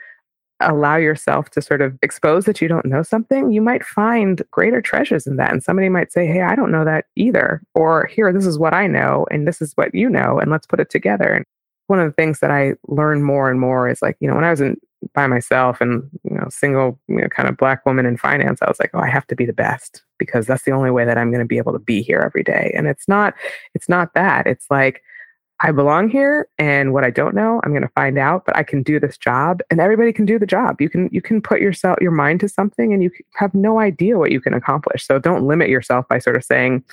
allow yourself to sort of expose that you don't know something, you might find greater treasures in that. And somebody might say, Hey, I don't know that either. Or here, this is what I know, and this is what you know, and let's put it together. One of the things that I learned more and more is like, you know, when I was in by myself and, you know, single, you know, kind of black woman in finance, I was like, oh, I have to be the best because that's the only way that I'm going to be able to be here every day. And it's not, it's not that. It's like, I belong here and what I don't know, I'm going to find out, but I can do this job and everybody can do the job. You can you can put yourself your mind to something and you have no idea what you can accomplish. So don't limit yourself by sort of saying,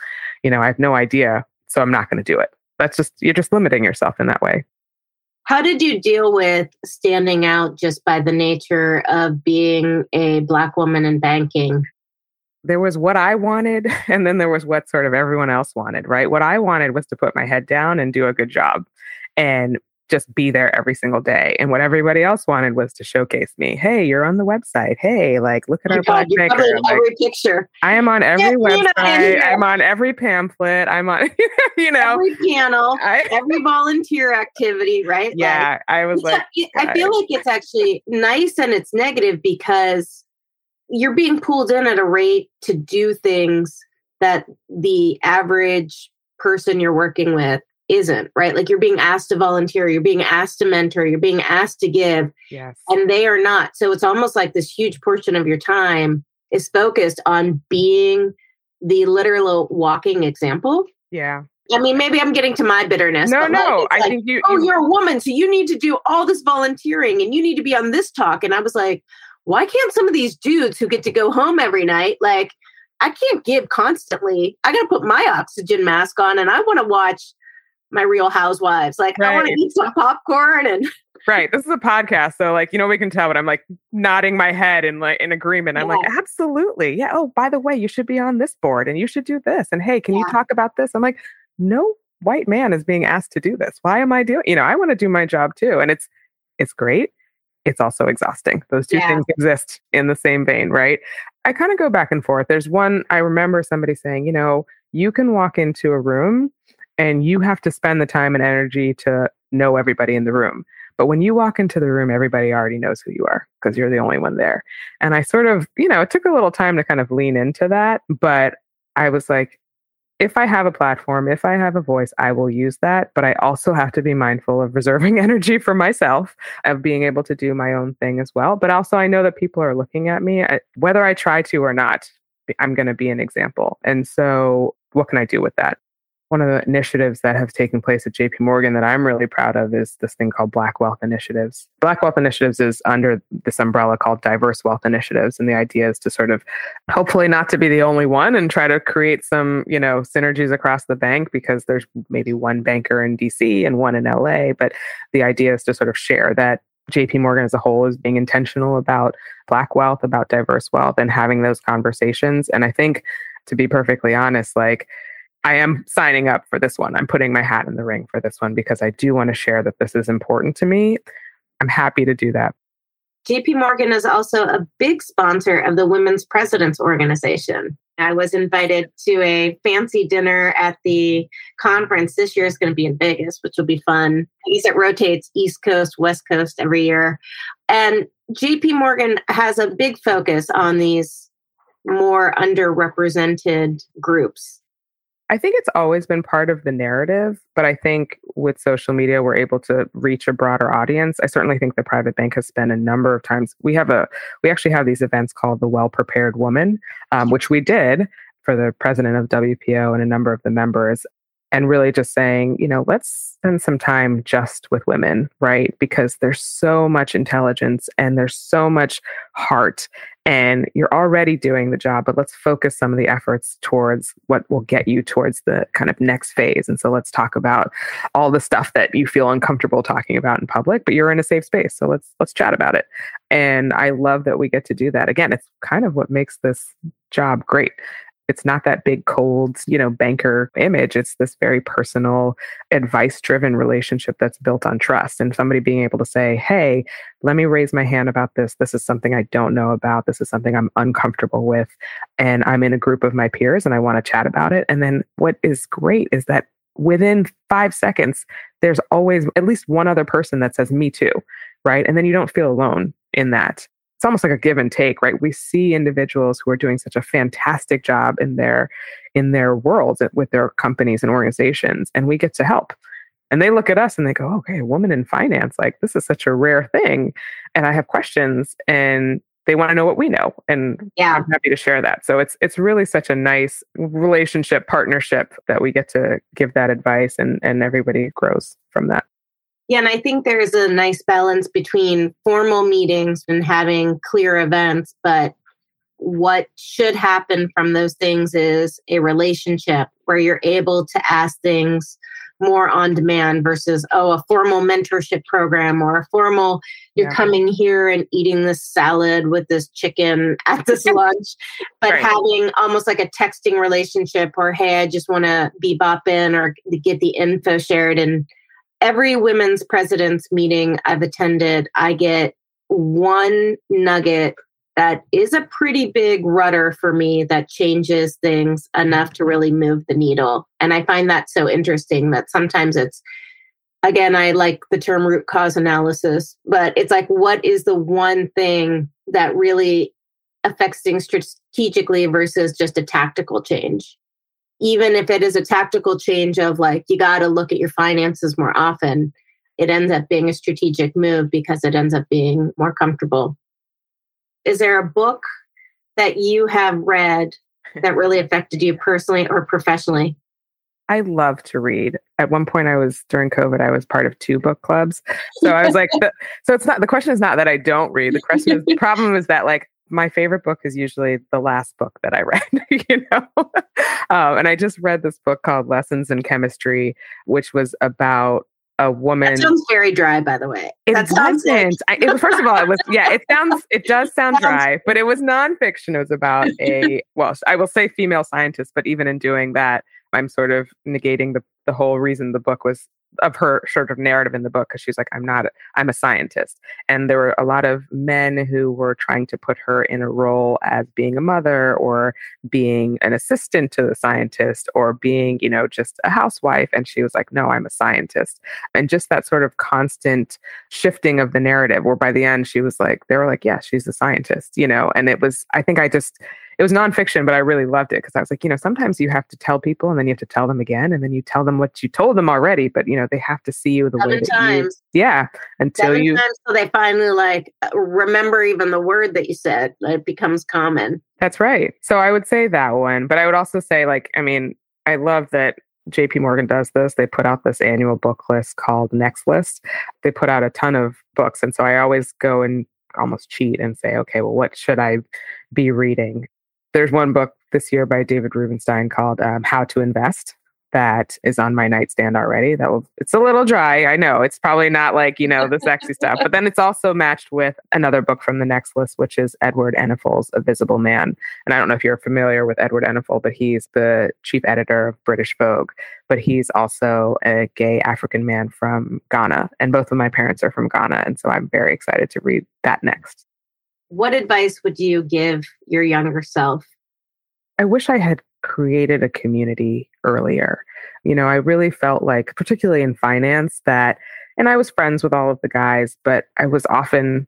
you know, I have no idea, so I'm not going to do it. That's just you're just limiting yourself in that way. How did you deal with standing out just by the nature of being a black woman in banking? there was what I wanted, and then there was what sort of everyone else wanted, right? What I wanted was to put my head down and do a good job and just be there every single day. And what everybody else wanted was to showcase me. Hey, you're on the website. Hey, like look at oh our black banker. Every like, picture. I am on every yeah, website. I'm on every pamphlet. I'm on, you know, every panel, I, every volunteer activity, right? Yeah, like, I was like, I feel like it's actually nice and it's negative because you're being pulled in at a rate to do things that the average person you're working with isn't right like you're being asked to volunteer you're being asked to mentor you're being asked to give yes and they are not so it's almost like this huge portion of your time is focused on being the literal walking example yeah I mean, maybe I'm getting to my bitterness. No, no. Like, I think you. Oh, you, are a woman, so you need to do all this volunteering, and you need to be on this talk. And I was like, why can't some of these dudes who get to go home every night, like, I can't give constantly. I got to put my oxygen mask on and I want to watch my real housewives. Like, right. I want to eat some popcorn and. Right. This is a podcast. So, like, you know, we can tell, but I'm like nodding my head in like in agreement. I'm yeah. like, absolutely. Yeah. Oh, by the way, you should be on this board and you should do this. And hey, can yeah. you talk about this? I'm like, no white man is being asked to do this. Why am I doing, you know, I want to do my job too. And it's, it's great it's also exhausting. Those two yeah. things exist in the same vein, right? I kind of go back and forth. There's one, I remember somebody saying, you know, you can walk into a room and you have to spend the time and energy to know everybody in the room. But when you walk into the room, everybody already knows who you are because you're the only one there. And I sort of, you know, it took a little time to kind of lean into that. But I was like, if I have a platform, if I have a voice, I will use that. But I also have to be mindful of reserving energy for myself, of being able to do my own thing as well. But also, I know that people are looking at me, whether I try to or not, I'm going to be an example. And so, what can I do with that? One of the initiatives that have taken place at JP Morgan that I'm really proud of is this thing called Black Wealth Initiatives. Black Wealth Initiatives is under this umbrella called Diverse Wealth Initiatives. And the idea is to sort of hopefully not to be the only one and try to create some, you know, synergies across the bank because there's maybe one banker in DC and one in LA. But the idea is to sort of share that JP Morgan as a whole is being intentional about Black wealth, about diverse wealth, and having those conversations. And I think, to be perfectly honest, like, I am signing up for this one. I'm putting my hat in the ring for this one because I do want to share that this is important to me. I'm happy to do that. JP Morgan is also a big sponsor of the Women's Presidents Organization. I was invited to a fancy dinner at the conference. This year is going to be in Vegas, which will be fun. It rotates East Coast, West Coast every year. And JP Morgan has a big focus on these more underrepresented groups I think it's always been part of the narrative, but I think with social media, we're able to reach a broader audience. I certainly think the private bank has spent a number of times. We have a, we actually have these events called the Well Prepared Woman, um, which we did for the president of WPO and a number of the members and really just saying, you know, let's spend some time just with women, right? Because there's so much intelligence and there's so much heart, and you're already doing the job, but let's focus some of the efforts towards what will get you towards the kind of next phase. And so let's talk about all the stuff that you feel uncomfortable talking about in public, but you're in a safe space. So let's let's chat about it. And I love that we get to do that. Again, it's kind of what makes this job great it's not that big cold you know banker image. It's this very personal advice driven relationship that's built on trust. And somebody being able to say hey let me raise my hand about this. This is something i don't know about. This is something i'm uncomfortable with. And i'm in a group of my peers and i want to chat about it. And then what is great is that within 5 seconds there's always at least one other person that says me too right? And then you don't feel alone in that it's almost like a give and take right we see individuals who are doing such a fantastic job in their in their worlds uh, with their companies and organizations and we get to help And they look at us and they go, okay, a woman in finance, like this is such a rare thing. And I have questions and they want to know what we know. And yeah. I'm happy to share that. So it's it's really such a nice relationship partnership that we get to give that advice and, and everybody grows from that. Yeah, and I think there's a nice balance between formal meetings and having clear events, but what should happen from those things is a relationship where you're able to ask things more on demand versus oh a formal mentorship program or a formal you're yeah. coming here and eating this salad with this chicken at this lunch but right. having almost like a texting relationship or hey i just want to bebop in or get the info shared and every women's president's meeting I've attended, I get one nugget that is a pretty big rudder for me that changes things enough to really move the needle. And I find that so interesting that sometimes it's, again, I like the term root cause analysis, but it's like, what is the one thing that really affects things strategically versus just a tactical change? Even if it is a tactical change of like you got to look at your finances more often it ends up being a strategic move because it ends up being more comfortable is there a book that you have read that really affected you personally or professionally I love to read. At one point, I was during COVID. I was part of two book clubs, so I was like, the, so it's not the question is not that I don't read. The question is the problem is that like my favorite book is usually the last book that I read, you know? um, and I just read this book called Lessons in Chemistry, which was about a woman. That sounds very dry, by the way. It that wasn't. I, it, first of all, it was, yeah, it sounds, it does sound dry, but it was nonfiction. It was about a, well, I will say female scientist, but even in doing that, I'm sort of negating the, the whole reason the book was of her sort of narrative in the book because she's like i'm not i'm a scientist. And there were a lot of men who were trying to put her in a role as being a mother or being an assistant to the scientist or being you know just a housewife and she was like no i'm a scientist. And just that sort of constant shifting of the narrative where by the end she was like they were like yeah she's a scientist you know? And it was i think i just it was nonfiction, but I really loved it because I was like, you know, sometimes you have to tell people and then you have to tell them again and then you tell them what you told them already, but you know, they have to see you the Seven way that times. you, yeah, until Seven you, times so they finally like remember even the word that you said. It becomes common. That's right. So I would say that one, but I would also say like, I mean, I love that JP Morgan does this. They put out this annual book list called Next List. They put out a ton of books. And so I always go and almost cheat and say, okay, well, what should I be reading? There's one book this year by David Rubenstein called um, How to Invest that is on my nightstand already. That will it's a little dry. I know. It's probably not like, you know, the sexy stuff. But then it's also matched with another book from the next list, which is Edward Enninful's A Visible Man. And I don't know if you're familiar with Edward Enninful, but he's the chief editor of British Vogue. But he's also a gay African man from Ghana. And both of my parents are from Ghana. And so I'm very excited to read that next. What advice would you give your younger self? I wish I had created a community earlier. You know, I really felt like, particularly in finance, that, and I was friends with all of the guys, but I was often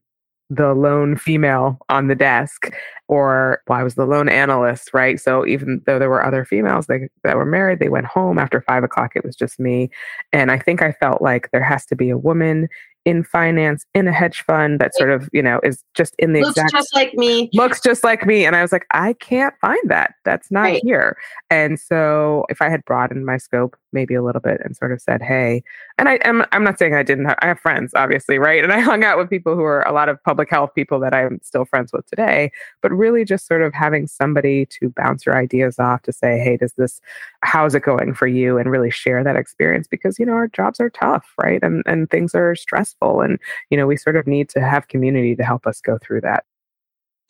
the lone female on the desk or well, I was the lone analyst, right? So even though there were other females that, that were married, they went home after five o'clock. It was just me. And I think I felt like there has to be a woman in finance in a hedge fund that sort of you know is just in the exact looks exact just like me. looks just like me and i was like i can't find that. That's not right. here. And so if i had broadened my scope maybe a little bit and sort of said hey and i am i'm not saying i didn't have i have friends obviously right? And i hung out with people who are a lot of public health people that i'm still friends with today but really just sort of having somebody to bounce your ideas off to say hey does this how's it going for you? and really share that experience because you know our jobs are tough right? And and things are stressful and you know we sort of need to have community to help us go through that.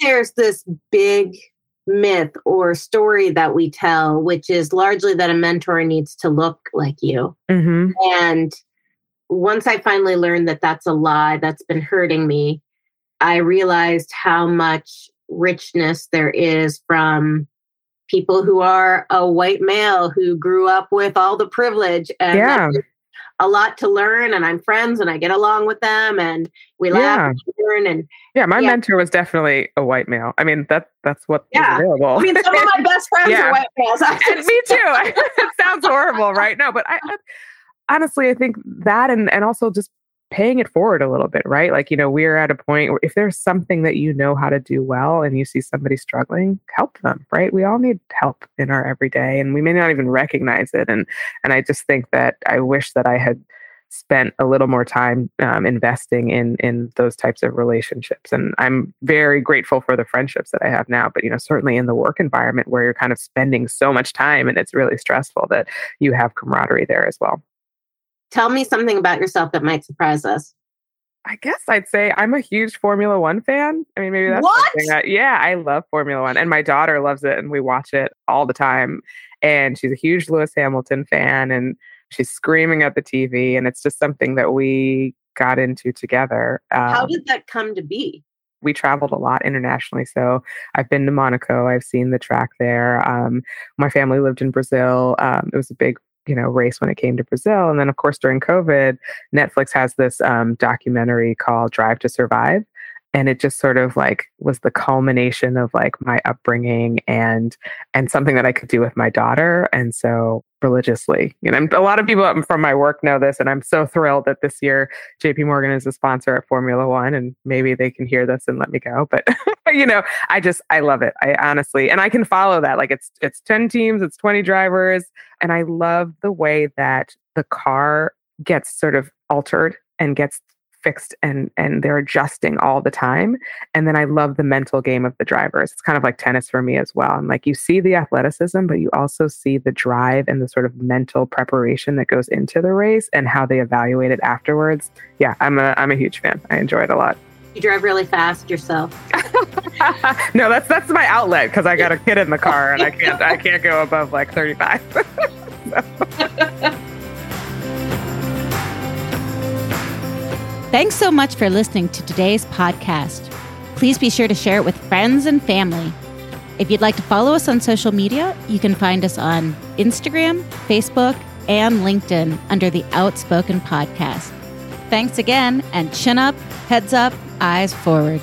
There's this big myth or story that we tell which is largely that a mentor needs to look like you mm-hmm. and once i finally learned that that's a lie that's been hurting me i realized how much richness there is from people who are a white male who grew up with all the privilege and yeah. A lot to learn and I'm friends and I get along with them and we laugh yeah. and learn and yeah my yeah. mentor was definitely a white male I mean that that's what yeah. available I mean some of my best friends yeah. are white males and me too it sounds horrible right no but I honestly, I think that and, and also just paying it forward a little bit, right? Like, you know, we're at a point where if there's something that you know how to do well and you see somebody struggling, help them, right? We all need help in our everyday and we may not even recognize it. And and I just think that I wish that I had spent a little more time um, investing in in those types of relationships and i'm very grateful for the friendships that i have now but you know certainly in the work environment where you're kind of spending so much time and it's really stressful that you have camaraderie there as well tell me something about yourself that might surprise us I guess I'd say I'm a huge Formula One fan. I mean, maybe that's what? something that, yeah, I love Formula One. And my daughter loves it and we watch it all the time. And she's a huge Lewis Hamilton fan. And She's screaming at the TV, and it's just something that we got into together. Um, How did that come to be? we traveled a lot internationally. So I've been to Monaco. I've seen the track there. Um, my family lived in Brazil. Um, it was a big, you know, race when it came to Brazil. And then, of course, during COVID, Netflix has this um, documentary called Drive to Survive and it just sort of like was the culmination of like my upbringing and and something that I could do with my daughter and so religiously you know a lot of people from my work know this and I'm so thrilled that this year JP Morgan is a sponsor at Formula 1 and maybe they can hear this and let me go but you know I just I love it. I honestly and I can follow that like it's it's 10 teams it's 20 drivers and I love the way that the car gets sort of altered and gets fixed and and they're adjusting all the time. And then i love the mental game of the drivers. It's kind of like tennis for me as well. And like you see the athleticism but you also see the drive and the sort of mental preparation that goes into the race and how they evaluate it afterwards. Yeah i'm a i'm a huge fan. I enjoy it a lot. You drive really fast yourself. No that's that's my outlet because i got a kid in the car and i can't i can't go above like 35 Thanks so much for listening to today's podcast. Please be sure to share it with friends and family. If you'd like to follow us on social media, you can find us on Instagram, Facebook, and LinkedIn under the Outspoken Podcast. Thanks again, and chin up, heads up, eyes forward.